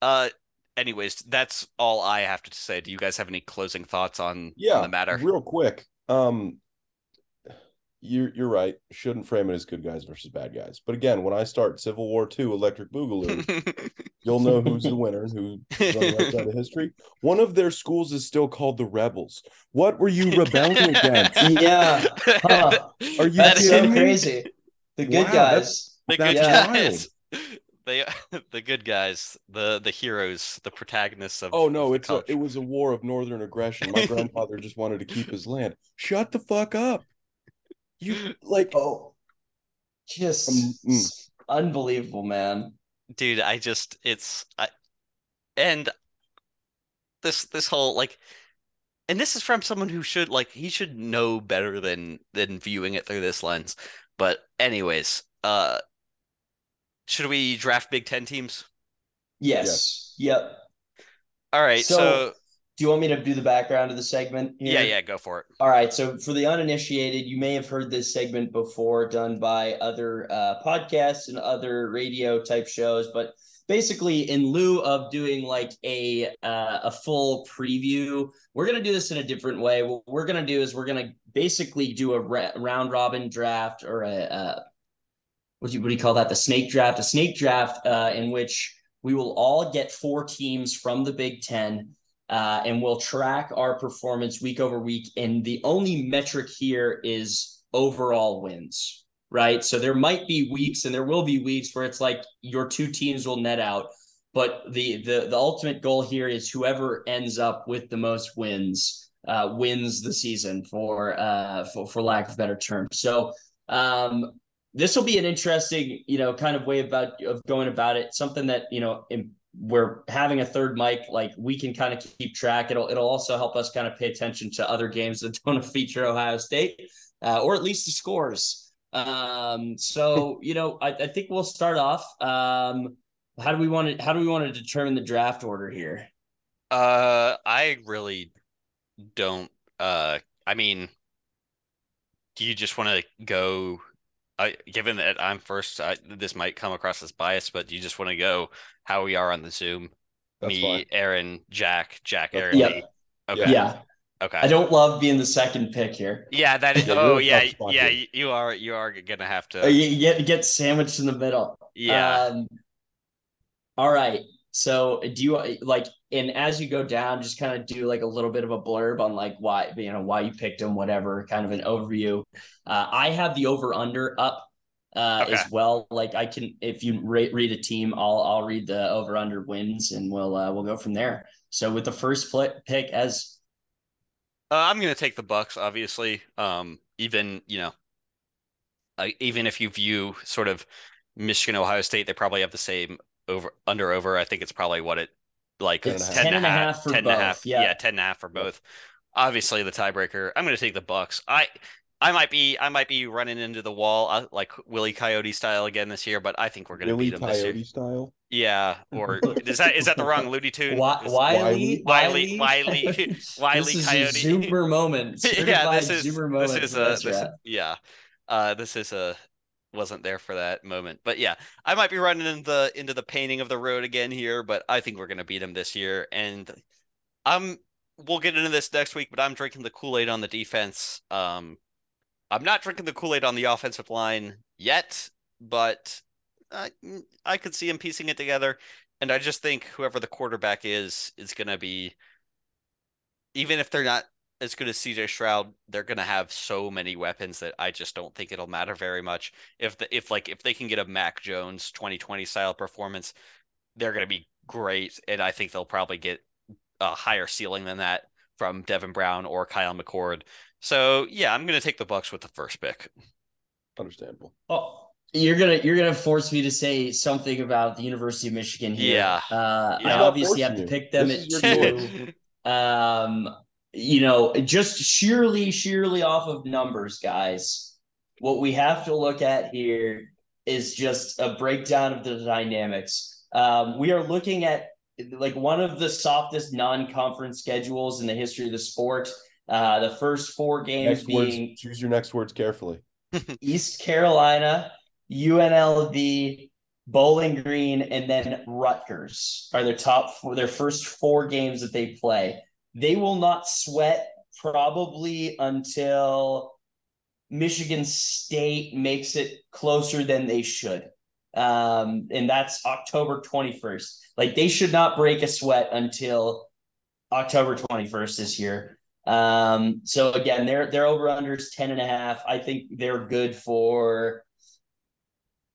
uh anyways, that's all I have to say. Do you guys have any closing thoughts on, Yeah, on the matter? real quick. Um, you're you're right. Shouldn't frame it as good guys versus bad guys. But again, when I start Civil War Two, Electric Boogaloo, you'll know who's the winner and who's on the right side of history. One of their schools is still called the Rebels. What were you rebelling against? Yeah. Huh. Are you That's so crazy. The good Wow, guys. the That's good wild. guys. They the good guys, the the heroes, the protagonists of Oh no, of it's a, it was a war of northern aggression. My grandfather just wanted to keep his land. Shut the fuck up. You like Oh, just Um, mm. unbelievable, man. dude i just it's i and this this whole like and this is from someone who should like he should know better than than viewing it through this lens but anyways uh should we draft big 10 teams Yes. Yep. all right so, So- Do you want me to do the background of the segment? Here? yeah yeah go for it All right. So for the uninitiated, you may have heard this segment before done by other uh, podcasts and other radio type shows, but basically in lieu of doing like a uh, a full preview, we're gonna do this in a different way. What we're gonna do is we're gonna basically do a ra- round robin draft or a uh, what do you what do you call that? The snake draft, a snake draft uh, in which we will all get four teams from the Big Ten uh, and we'll track our performance week over week. And the only metric here is overall wins, right? So there might be weeks, and there will be weeks where it's like your two teams will net out, but the the the ultimate goal here is whoever ends up with the most wins uh, wins the season, for uh, for for lack of a better term. So. Um, this will be an interesting, you know, kind of way about of going about it. Something that you know, in, we're having a third mic, like we can kind of keep track. It'll it'll also help us kind of pay attention to other games that don't feature Ohio State, uh, or at least the scores. Um, so you know, I, I think we'll start off. Um, how do we want to how do we want to determine the draft order here? uh i really don't uh i mean do you just want to go I, given that I'm first, I, this might come across as biased, but do you just want to go how we are on the Zoom? That's Me, fine. Aaron, Jack, Jack, That's Aaron, Yeah. me. Okay. Yeah. Okay. I don't love being the second pick here. Yeah, that is. Yeah, oh, yeah, yeah. here. You are. You are gonna have Uh, to. You get get sandwiched in the middle. Yeah. Um, all right. So do you like and as you go down, just kind of do like a little bit of a blurb on like why you know why you picked him, whatever, kind of an overview. Uh, I have the over under up uh, Okay. as well. Like I can if you re- read a team, I'll I'll read the over under wins and we'll uh, we'll go from there. So with the first pl- pick as Uh, I'm gonna take the Bucks, obviously. Um, even you know, uh, even if you view sort of Michigan, Ohio State, they probably have the same over under over. I think it's probably what it like Ten and a 10 half. and a 10 and a half, half for 10 and a half. yeah. yeah, ten and a half for both. Obviously, the tiebreaker. I'm gonna take the Bucks. I. I might be I might be running into the wall uh, like Willie Coyote style again this year, but I think we're gonna Willie beat them this year. Style. Yeah, or is that is that the wrong Looney Tune? Wi- Is- Wiley, Wiley- Wiley- Wiley this is Coyote. a Zoomer moment. yeah, this is this is a this, Rat. yeah, uh, this is a wasn't there for that moment, but yeah, I might be running into the into the painting of the road again here, but I think we're gonna beat them this year, and I'm we'll get into this next week, but I'm drinking the Kool Aid on the defense. Um, I'm not drinking the Kool Aid on the offensive line yet, but I I could see him piecing it together, and I just think whoever the quarterback is is gonna be even if they're not as good as CJ Stroud, they're gonna have so many weapons that I just don't think it'll matter very much. If the if like if they can get a Mac Jones 2020 style performance, they're gonna be great, and I think they'll probably get a higher ceiling than that from Devin Brown or Kyle McCord. So yeah, I'm gonna take the Bucks with the first pick. Understandable. Oh, you're gonna you're gonna force me to say something about the University of Michigan here. Yeah. Uh, Yeah. I obviously have to pick them This at two. um, you know, just sheerly, sheerly off of numbers, guys. What we have to look at here is just a breakdown of the dynamics. Um, we are looking at like one of the softest non-conference schedules in the history of the sport. Uh, the first four games Next being words. Choose your next words carefully. East Carolina, UNLV, Bowling Green, and then Rutgers are their top four, their first four games that they play. They will not sweat probably until Michigan State makes it closer than they should. Um, and that's October 21st. Like they should not break a sweat until October 21st this year. Um, so again, their their over unders 10 and a half. I think they're good for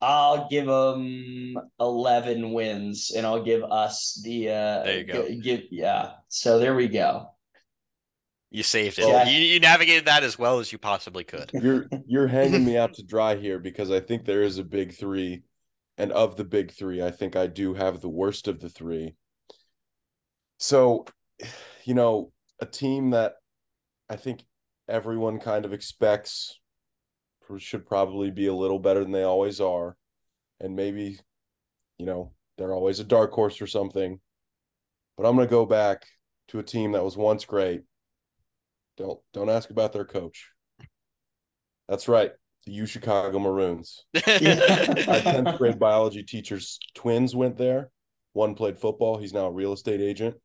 I'll give them 11 wins and I'll give us the uh There you go. gi- give yeah. So there we go. You saved it. Jack- You, you navigated that as well as you possibly could. You're you're hanging me out to dry here because I think there is a big three, and of the big three, I think I do have the worst of the three. So, you know, a team that I think everyone kind of expects should probably be a little better than they always are, and maybe, you know, they're always a dark horse or something. But I'm gonna go back to a team that was once great. Don't don't ask about their coach. That's right. The U Chicago Maroons. My 10th grade biology teacher's twins went there. One played football. He's now a real estate agent.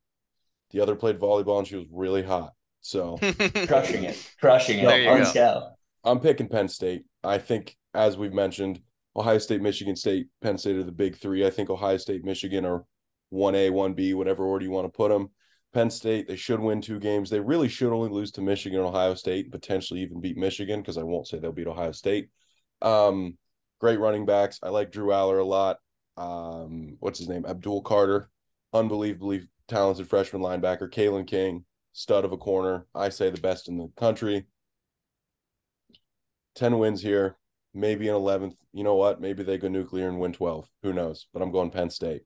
The other played volleyball and she was really hot. So Crushing it. Crushing it. There you Let's go. I'm picking Penn State. I think, as we've mentioned, Ohio State, Michigan State, Penn State are the big three. I think Ohio State, Michigan are 1A, 1B, whatever order you want to put them. Penn State, they should win two games. They really should only lose to Michigan and Ohio State, potentially even beat Michigan, because I won't say they'll beat Ohio State. Um, great running backs. I like Drew Allar a lot. Um, what's his name? Abdul Carter, unbelievably talented freshman linebacker. Kalen King, stud of a corner. I say the best in the country. 10 wins here, maybe an 11th. You know what? Maybe they go nuclear and win 12. Who knows? But I'm going Penn State.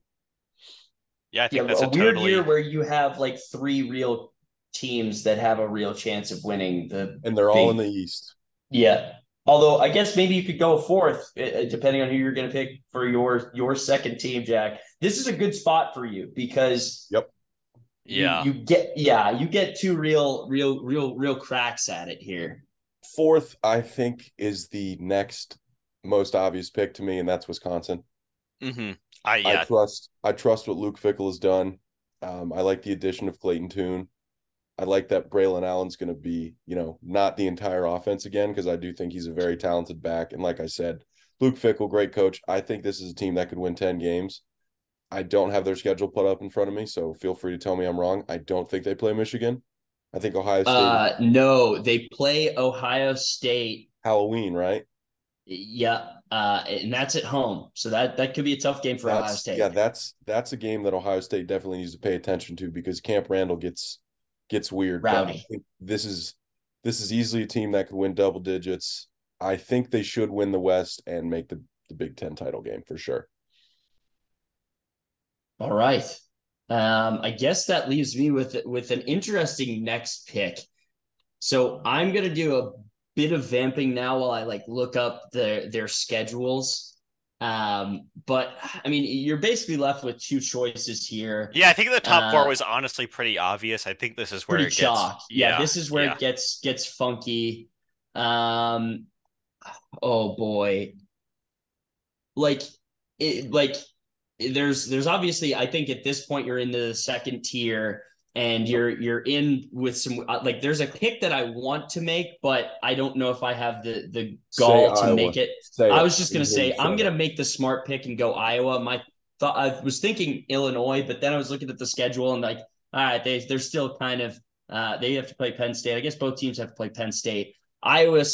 Yeah, I think Yeah, that's a, a, weird totally. year where you have like three real teams that have a real chance of winning the And they're all in the East. Yeah. Although I guess maybe you could go fourth, uh, depending on who you're going to pick for your your second team, Jack. This is a good spot for you because you- Yeah. you, get yeah you get two real real real real cracks at it here. Fourth, I think, is the next most obvious pick to me, and that's Wisconsin. hmm I I trust I trust what Luke Fickell has done. Um, I like the addition of Clayton Toon. I like that Braylon Allen's going to be, you know, not the entire offense again because I do think he's a very talented back. And like I said, Luke Fickell, great coach. I think this is a team that could win 10 games. I don't have their schedule put up in front of me, so feel free to tell me I'm wrong. I don't think they play Michigan. I think Ohio State. Uh, no, they play Ohio State. Halloween, right? Yeah, uh, and that's at home, so that that could be a tough game for that's, Ohio State. Yeah, that's that's a game that Ohio State definitely needs to pay attention to because Camp Randall gets gets weird. Rowdy. this is this is easily a team that could win double digits. I think they should win the West and make the, the Big Ten title game for sure. All right. Um, I guess that leaves me with with an interesting next pick. So I'm gonna do a bit of vamping now while I like look up their their schedules. Um, but I mean, you're basically left with two choices here. Yeah, I think the top four Uh, was honestly pretty obvious. I think this is where it gets. chalk. Yeah, Yeah, this is where yeah. it gets gets funky. Um, oh boy, like it like there's there's obviously I think at this point you're in the second tier and you're you're in with some uh, like there's a pick that I want to make but I don't know if I have the the gall Say to Iowa. make it. Say I was just gonna say Say I'm gonna make the smart pick and go Iowa. My thought I was thinking Illinois, but then I was looking at the schedule and like, all right, they they're still kind of uh they have to play Penn State. I guess both teams have to play Penn State. Iowa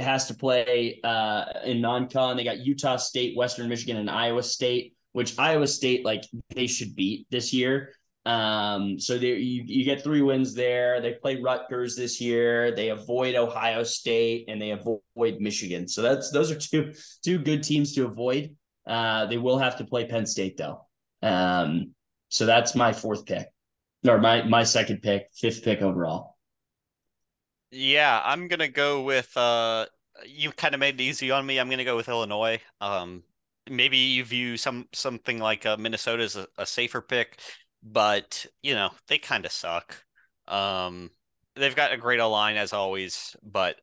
has to play uh in non-con. They got Utah State, Western Michigan, and Iowa State, which Iowa State like they should beat this year. Um, so there you, you get three wins there. They play Rutgers this year. They avoid Ohio State and they avoid Michigan. So that's those are two two good teams to avoid. Uh, they will have to play Penn State though. Um, so that's my fourth pick, or my my second pick, fifth pick overall. Yeah, I'm gonna go with uh you kind of made it easy on me. I'm gonna go with Illinois. Um maybe you view some something like uh, Minnesota as a, a safer pick, but you know, they kind of suck. Um they've got a great line as always, but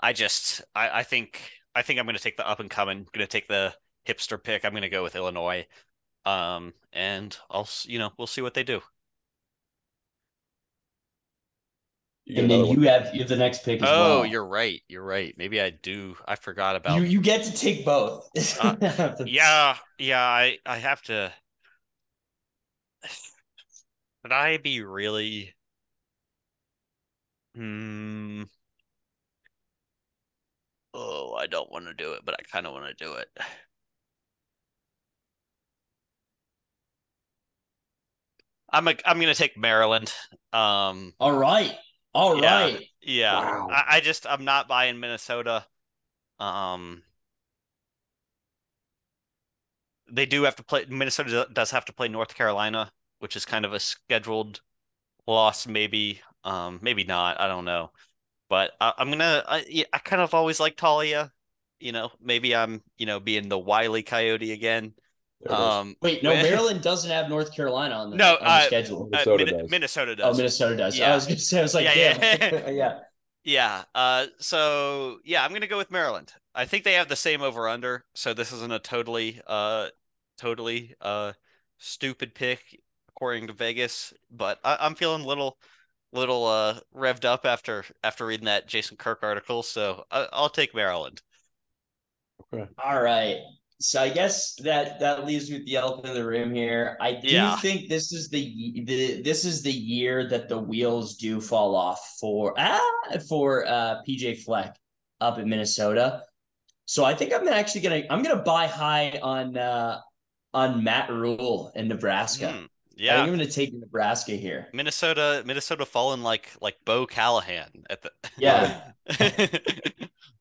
I just I, I think I think I'm gonna take the up and coming, gonna take the hipster pick. I'm gonna go with Illinois. Um and I'll you know, we'll see what they do. You and then another one. you have you have the next pick as Oh, well. you're right. You're right. Maybe I do. I forgot about you you get to take both. Uh, Yeah, yeah, I I have to. Would I be really? Hmm. Oh, I don't want to do it, but I kind of want to do it. I'm a, I'm gonna take Maryland. Um, All right. All Yeah. right. yeah, Wow. I, I just I'm not buying Minnesota. Um, they do have to play. Minnesota does have to play North Carolina, which is kind of a scheduled loss, maybe. Um, maybe not. I don't know. But I, I'm gonna. I, I kind of always like Taulia. You know, maybe I'm you know being the wily coyote again. There it is. Um, Wait, no, Wait. Maryland doesn't have North Carolina on the, No, on the uh, schedule. uh, Minnesota Min- does. Minnesota Oh. Minnesota does. Yeah. I was gonna say, I was like, Yeah, yeah, yeah. yeah. Yeah. Uh, so yeah, I'm gonna go with Maryland. I think they have the same over under, so this isn't a totally uh totally uh stupid pick according to Vegas, but I, I'm feeling a little little uh revved up after after reading that Jason Kirk article, so I, I'll take Maryland. Okay. All right. So I guess that that leaves me with the elephant in the room here. I do Yeah. think this is the the this is the year that the wheels do fall off for ah for uh PJ Fleck up in Minnesota. So I think I'm actually gonna I'm gonna buy high on uh on Matt Rhule in Nebraska. I think yeah. I'm gonna take Nebraska here. Minnesota Minnesota falling like like Bo Callahan at the Yeah.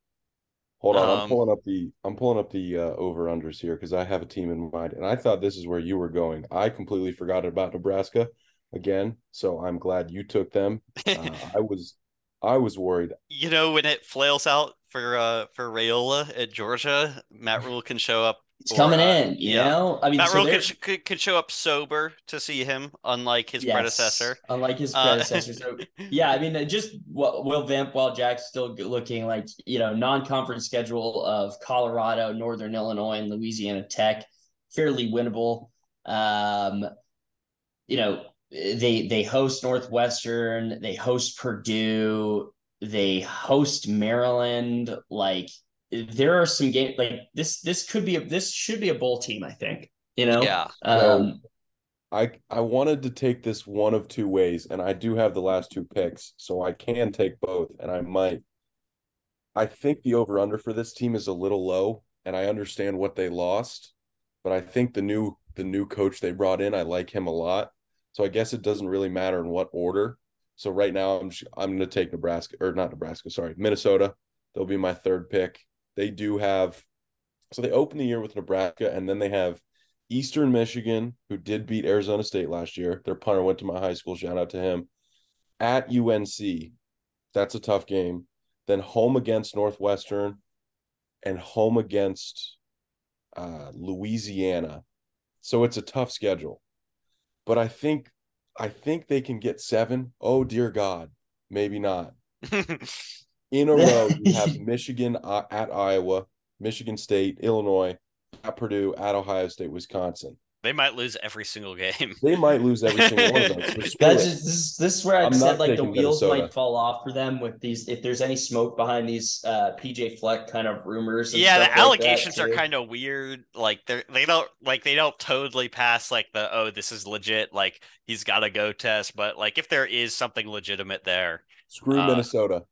Hold on, I'm Um, pulling up the I'm pulling up the uh, over unders here because I have a team in mind, and I thought this is where you were going. I completely forgot about Nebraska again, so I'm glad you took them. Uh, I was I was worried. You know, when it flails out for uh for Rayola at Georgia, Matt Rhule can show up. It's for, coming uh, in, you yeah. know. I mean, Matt so Rhule could, could could show up sober to see him, unlike his Yes, predecessor. unlike his Uh, predecessor. so yeah, I mean, uh, just Will Will Vamp while Jack's still looking like you know non-conference schedule of Colorado, Northern Illinois, and Louisiana Tech, fairly winnable. Um, you know, they they host Northwestern, they host Purdue, they host Maryland. Like there are some games like this. This could be a this should be a bowl team. I think you know. Yeah. Um, I I wanted to take this one of two ways, and I do have the last two picks, so I can take both, and I might. I think the over under for this team is a little low, and I understand what they lost, but I think the new the new coach they brought in, I like him a lot. So I guess it doesn't really matter in what order. So right now I'm I'm going to take Nebraska or not Nebraska, sorry, Minnesota. They'll be my third pick. They do have so they open the year with Nebraska and then they have Eastern Michigan, who did beat Arizona State last year. Their punter went to my high school. Shout out to him. At UNC, that's a tough game. Then home against Northwestern, and home against uh, Louisiana. So it's a tough schedule. But I think I think they can get seven. Oh dear God, maybe not. In a row, you have Michigan uh, at Iowa, Michigan State, Illinois, at Purdue, at Ohio State, Wisconsin. They might lose every single game. They might lose every single one of those. So screw That's it. just, this, this is where I said not like the wheels Minnesota. might fall off for them with these. If there's any smoke behind these uh, PJ Fleck kind of rumors, and yeah, stuff the like that, allegations are kind of weird. Like they they don't like they don't totally pass like the oh this is legit like he's got to go test. But like if there is something legitimate there, Screw Uh, Minnesota.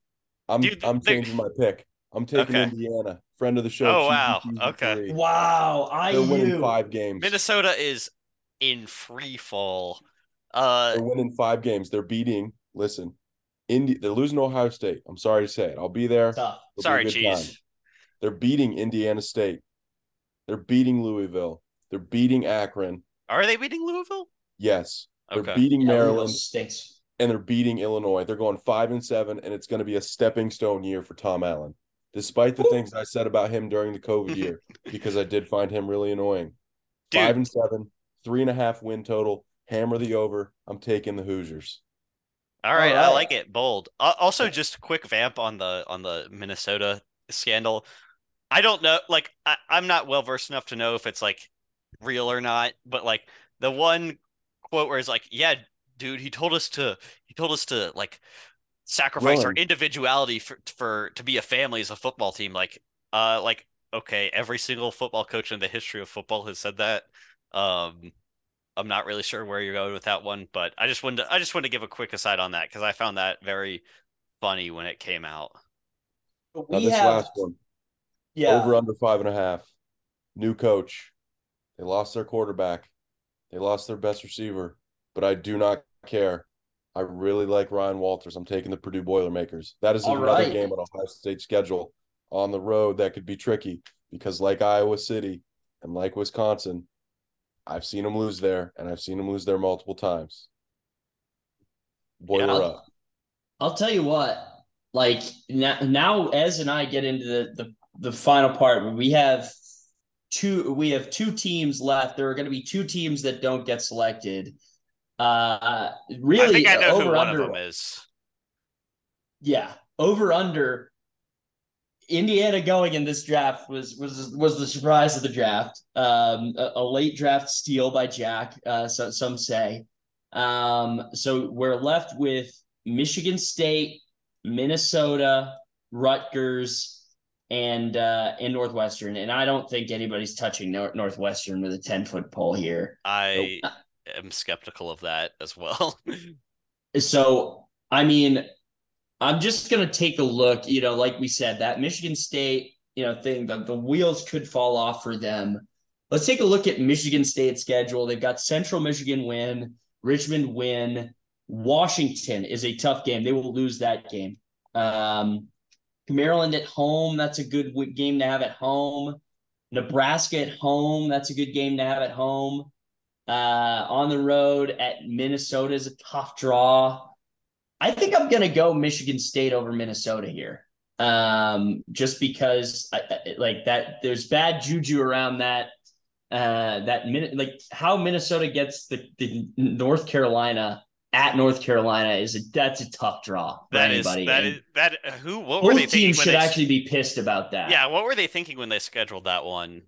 I'm dude, I'm they- changing my pick. I'm taking Okay. Indiana, friend of the show. Oh, wow. Okay. three. Wow, I They're winning knew. five games. Minnesota is in free fall. Uh, They're winning five games. They're beating. Listen, Indy. They're losing Ohio State. I'm sorry to say it. I'll be there. Tough. It'll be a sorry, cheese. They're beating Indiana State. They're beating Louisville. They're beating Akron. Are they beating Louisville? Yes. They're beating Yeah, Louisville Maryland stinks. And they're beating Illinois. They're going five and seven, and it's going to be a stepping stone year for Tom Allen. Despite the things I said about him during the COVID year, because I did find him really annoying. Dude. Five and seven, three and a half win total. Hammer the over. I'm taking the Hoosiers. All right, I like it. Bold. Uh, also, just a quick vamp on the on the Minnesota scandal. I don't know. Like, I, I'm not well versed enough to know if it's like real or not. But like the one quote where it's like, "Yeah, dude, he told us to. He told us to like sacrifice our individuality for for to be a family as a football team." Like, uh, like okay, every single football coach in the history of football has said that. Um, I'm not really sure where you're going with that one, but I just wanted to, I just wanted to give a quick aside on that because I found that very funny when it came out. Now We this have, last one, yeah, over under five and a half. New coach. They lost their quarterback. They lost their best receiver, but I do not care. I really like Ryan Walters. I'm taking the Purdue Boilermakers. That is All another right. game on Ohio State schedule on the road that could be tricky because, like Iowa City and like Wisconsin, I've seen them lose there, and I've seen them lose there multiple times. Boiler I'll- up. I'll tell you what. Like now, now, Ez and I get into the the the final part. We have two. We have two teams left. There are going to be two teams that don't get selected. Uh, really, I think I know over who one under. of them is. Yeah, over under. Indiana going in this draft was was was the surprise of the draft. Um, a, a late draft steal by Jack. Uh, so some say. Um, so we're left with Michigan State, Minnesota, Rutgers, and uh, and Northwestern. And I don't think anybody's touching Nor- Northwestern with a ten foot pole here. I am skeptical of that as well. So, I mean, I'm just going to take a look, you know, like we said, that Michigan State, you know, thing, the, the wheels could fall off for them. Let's take a look at Michigan State's schedule. They've got Central Michigan win, Richmond win. Washington is a tough game. They will lose that game. Um, Maryland at home, that's a good game to have at home. Nebraska at home, that's a good game to have at home. Uh, on the road at Minnesota is a tough draw. I think I'm going to go Michigan State over Minnesota here. Um, just because I, I- like that, there's bad juju around that. Uh, that minute, like how Minnesota gets the, the North Carolina at North Carolina is a that's a tough draw for That is anybody. that And is that. Who? What were they thinking should they? actually be pissed about that. yeah, what were they thinking when they scheduled that one?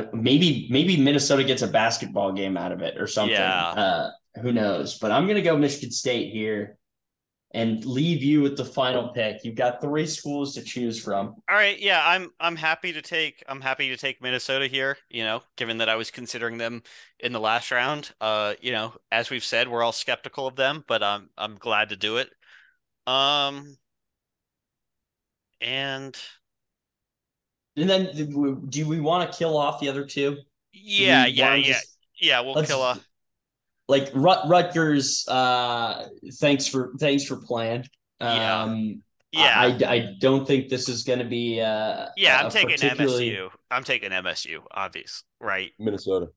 Uh, maybe maybe Minnesota gets a basketball game out of it or something. Yeah. Uh, who knows? But I'm gonna go Michigan State here and leave you with the final pick. You've got three schools to choose from. All right, yeah, I'm I'm happy to take I'm happy to take Minnesota here, you know, given that I was considering them in the last round. Uh, you know, as we've said, we're all skeptical of them, but I'm I'm glad to do it. Um and And then do we want to kill off the other two? yeah, yeah, yeah. Yeah, we'll let's- kill a Like Rut- Rutgers, uh, thanks for thanks for playing. Yeah. Um, yeah. I, I, I don't think this is going to be. Uh, yeah, i I'm taking MSU. I'm taking MSU, obvious, right? Minnesota.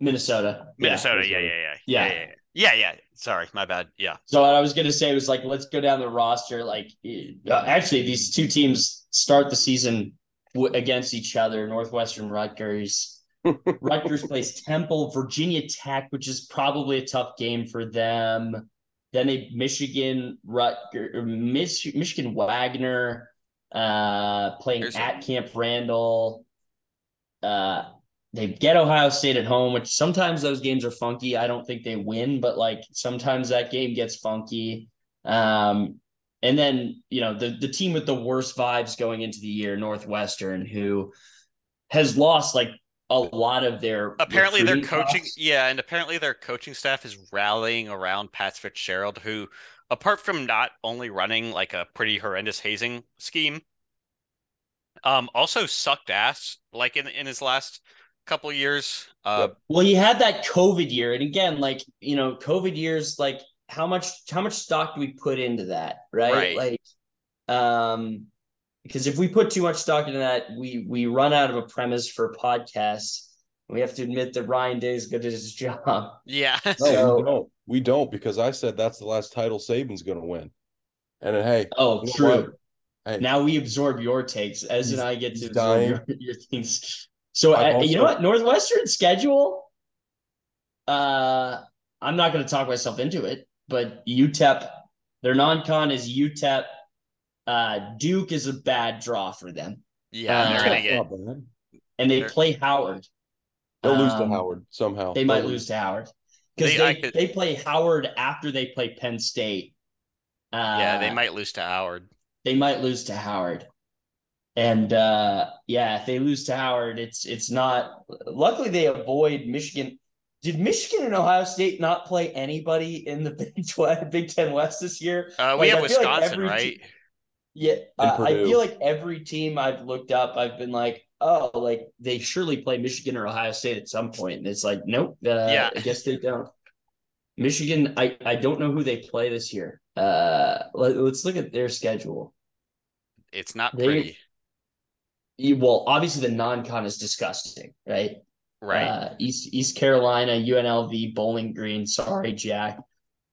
Minnesota. Yeah. Minnesota, yeah, yeah, yeah. Yeah. Yeah, yeah. Yeah, yeah. Sorry, my bad. Yeah. So what I was going to say was like, let's go down the roster. Like, uh, actually, these two teams start the season w- against each other. Northwestern Rutgers. Rutgers plays Temple, Virginia Tech, which is probably a tough game for them. Then they Michigan, Rutgers, Mich- Michigan Wagner, uh, playing There's a- at Camp Randall. Uh, they get Ohio State at home, which sometimes those games are funky. I don't think they win, but like sometimes that game gets funky. Um, and then you know the the team with the worst vibes going into the year, Northwestern, who has lost like a lot of their Apparently their coaching class. yeah, and apparently their coaching staff is rallying around Pat Fitzgerald, who apart from not only running like a pretty horrendous hazing scheme, um, also sucked ass like in in his last couple years. Uh Well, he had that COVID year, and again, like you know, COVID years, like how much how much stock do we put into that, right? Right. Like, um, because if we put too much stock into that, we we run out of a premise for podcasts. We have to admit that Ryan Day is good at his job. yeah. No, So- we don't. We don't because I said that's the last title Saban's going to win. And then, hey, Oh, you true. Hey, Now we absorb your takes. as and I get to he's absorb your, your things. So I've uh, you know what? Northwestern schedule. Uh, I'm not going to talk myself into it, but UTEP, their non-con is UTEP. Uh, Duke is a bad draw for them, Yeah, Uh, they're gonna get bad. and they They're- play Howard. They'll lose to Um, Howard somehow. They might They'll lose to Howard because They- they, could- they play Howard after they play Penn State. Uh, yeah, they might lose to Howard. they might lose to Howard. And uh yeah, if they lose to Howard, it's it's not luckily they avoid Michigan. Did Michigan and Ohio State not play anybody in the Big 12, Big 10 West this year? Uh, we Like, have I feel like Wisconsin, right? te- Yeah, uh, I feel like every team I've looked up, I've been like, oh, like they surely play Michigan or Ohio State at some point. point, and it's like, nope, uh, Yeah. I guess they don't. Michigan, I I don't know who they play this year. Uh, let, us look at their schedule. It's not They- pretty, You- well, obviously the non-con is disgusting, right? Right? Uh, East East Carolina, UNLV, Bowling Green. Sorry, Jack.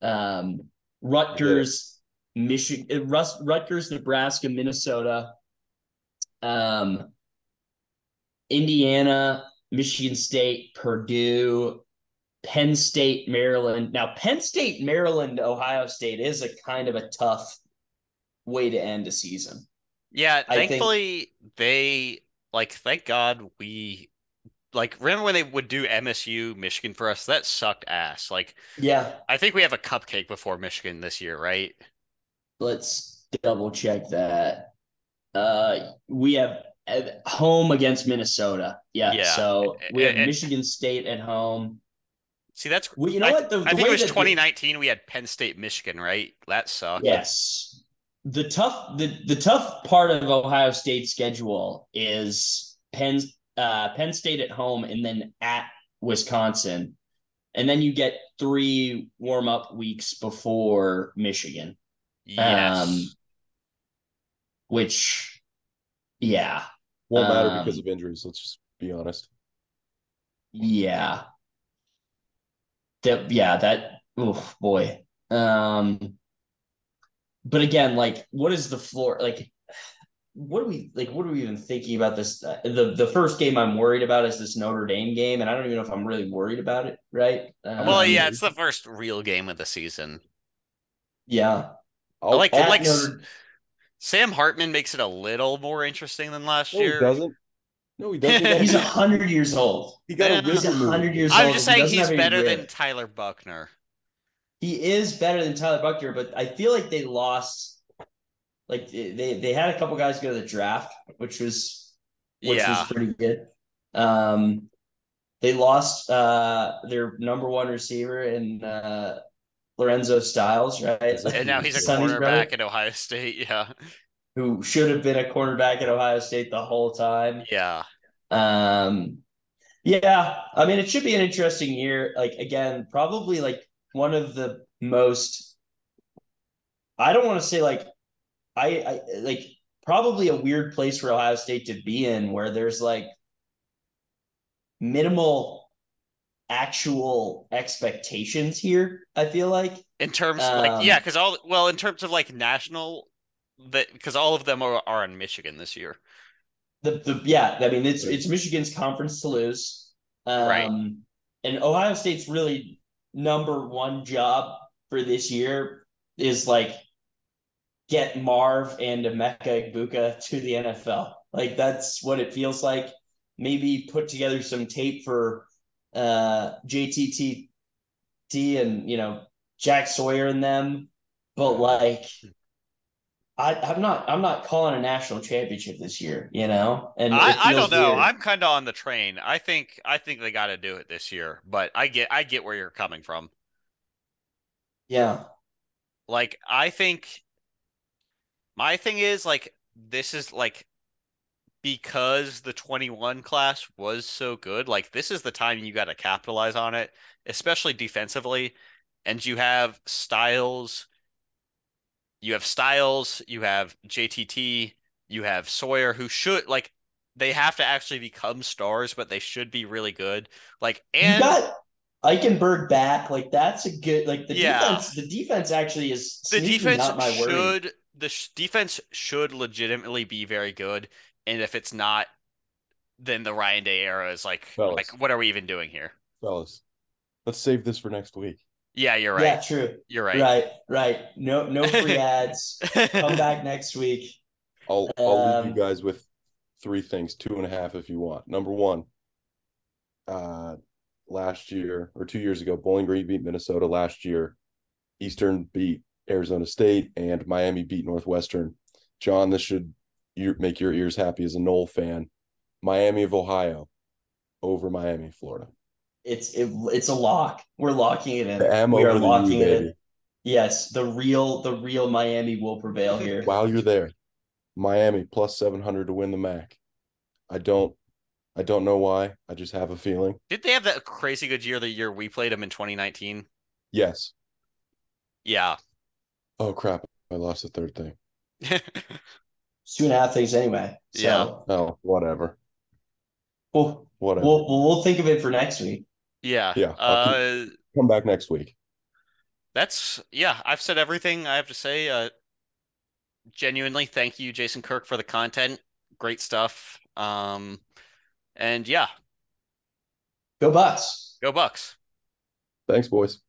Um, Rutgers, Michigan, Rus- Rutgers, Nebraska, Minnesota. Um, Indiana, Michigan State, Purdue, Penn State, Maryland. Now, Penn State, Maryland, Ohio State is a kind of a tough way to end a season. Yeah, I think- thankfully they like thank God we like remember when they would do MSU Michigan for us? That sucked ass. Like Yeah, I think we have a cupcake before Michigan this year, right? let's double check that. Uh, we have at home against Minnesota. Yeah. Yeah. So we have And- Michigan State at home. See, that's Well, you know I, what? The, I the think it was that the- 2019 we had Penn State Michigan, right? That sucked. Yes. The tough the the tough part of Ohio State's schedule is Penn uh Penn State at home and then at Wisconsin. And then you get three warm up weeks before Michigan. Yes. Um, which yeah. Won't matter because um, of injuries. Let's just be honest. Yeah. That yeah, that oof boy. Um but again, like what is the floor like what are we like what are we even thinking about this uh, the the first game I'm worried about is this Notre Dame game and I don't even know if I'm really worried about it, right? well, Um, yeah, it's the first real game of the season. yeah. I'll, like At like Notre- Sam Hartman makes it a little more interesting than last No, he year. doesn't. No, he doesn't. He He's hundred years old. he got a He's rib removed. hundred years old. I'm just saying doesn't he's better than. Tyler Buchner. He is better than Tyler Buchner, but I feel like they lost. Like they they had a couple guys go to the draft, which was which Yeah. was pretty good. Um, they lost uh their number one receiver in uh Lorenzo Styles, right? And now he's a Sonny's brother, cornerback at Ohio State. Yeah. who should have been a cornerback at Ohio State the whole time. Yeah. Um, yeah, I mean, it should be an interesting year. Like again, probably like one of the most. I don't want to say like, I, I like probably a weird place for Ohio State to be in, where there's like minimal actual expectations here. I feel like In terms of like yeah, Um, because all well, in terms of like national that because all of them are, are in Michigan this year. the the yeah, I mean it's it's Michigan's conference to lose. Um Right. and Ohio State's really number one job for this year is like get Marv and Emeka Egbuka to the NFL. Like that's what it feels like. Maybe put together some tape for uh JTT and you know Jack Sawyer and them, but like I, I'm not I'm not calling a national championship this year, you know? And I, I don't know. weird. I'm kind of on the train. I think I think they got to do it this year, but I get I get where you're coming from. yeah. Like I think my thing is like this is like because the 21 class was so good, like this is the time you got to capitalize on it, especially defensively. And you have Styles, you have Styles, you have JTT, you have Sawyer who should like they have to actually become stars, but they should be really good. Like and you got Eichenberg back. Like that's a good like the Yeah. defense the defense actually is the defense not my worry. should the sh- defense should legitimately be very good and if it's not then the Ryan Day era is like Fellas. like what are we even doing here fellas. Let's save this for next week. yeah you're right. Yeah, true. you're right, Right. right, No no free ads. Come back next week. I'll I'll leave Um, you guys with three things, two and a half if you want. Number one, uh last year or two years ago, Bowling Green beat Minnesota last year. Eastern beat Arizona State and Miami beat Northwestern. John, this should make your ears happy as a Nole fan. Miami of Ohio over Miami, Florida. It's it, it's a lock. We're locking it in. The M we are over the U, locking it baby. in. Yes, the real the real Miami will prevail here. While you're there, Miami plus seven hundred to win the MAC. I don't I don't know why. I just have a feeling. did they have that crazy good year the year we played them in 2019 Yes. yeah Oh crap. I lost the third thing. Two and a half things anyway. So Yeah. Oh, whatever. we'll, Whatever. we'll we'll we'll think of it for next week. yeah Yeah, I'll uh Come back next week. that's yeah I've said everything I have to say uh genuinely thank you Jason Kirk for the content great stuff um and yeah Go Bucks. go Bucks Thanks, boys.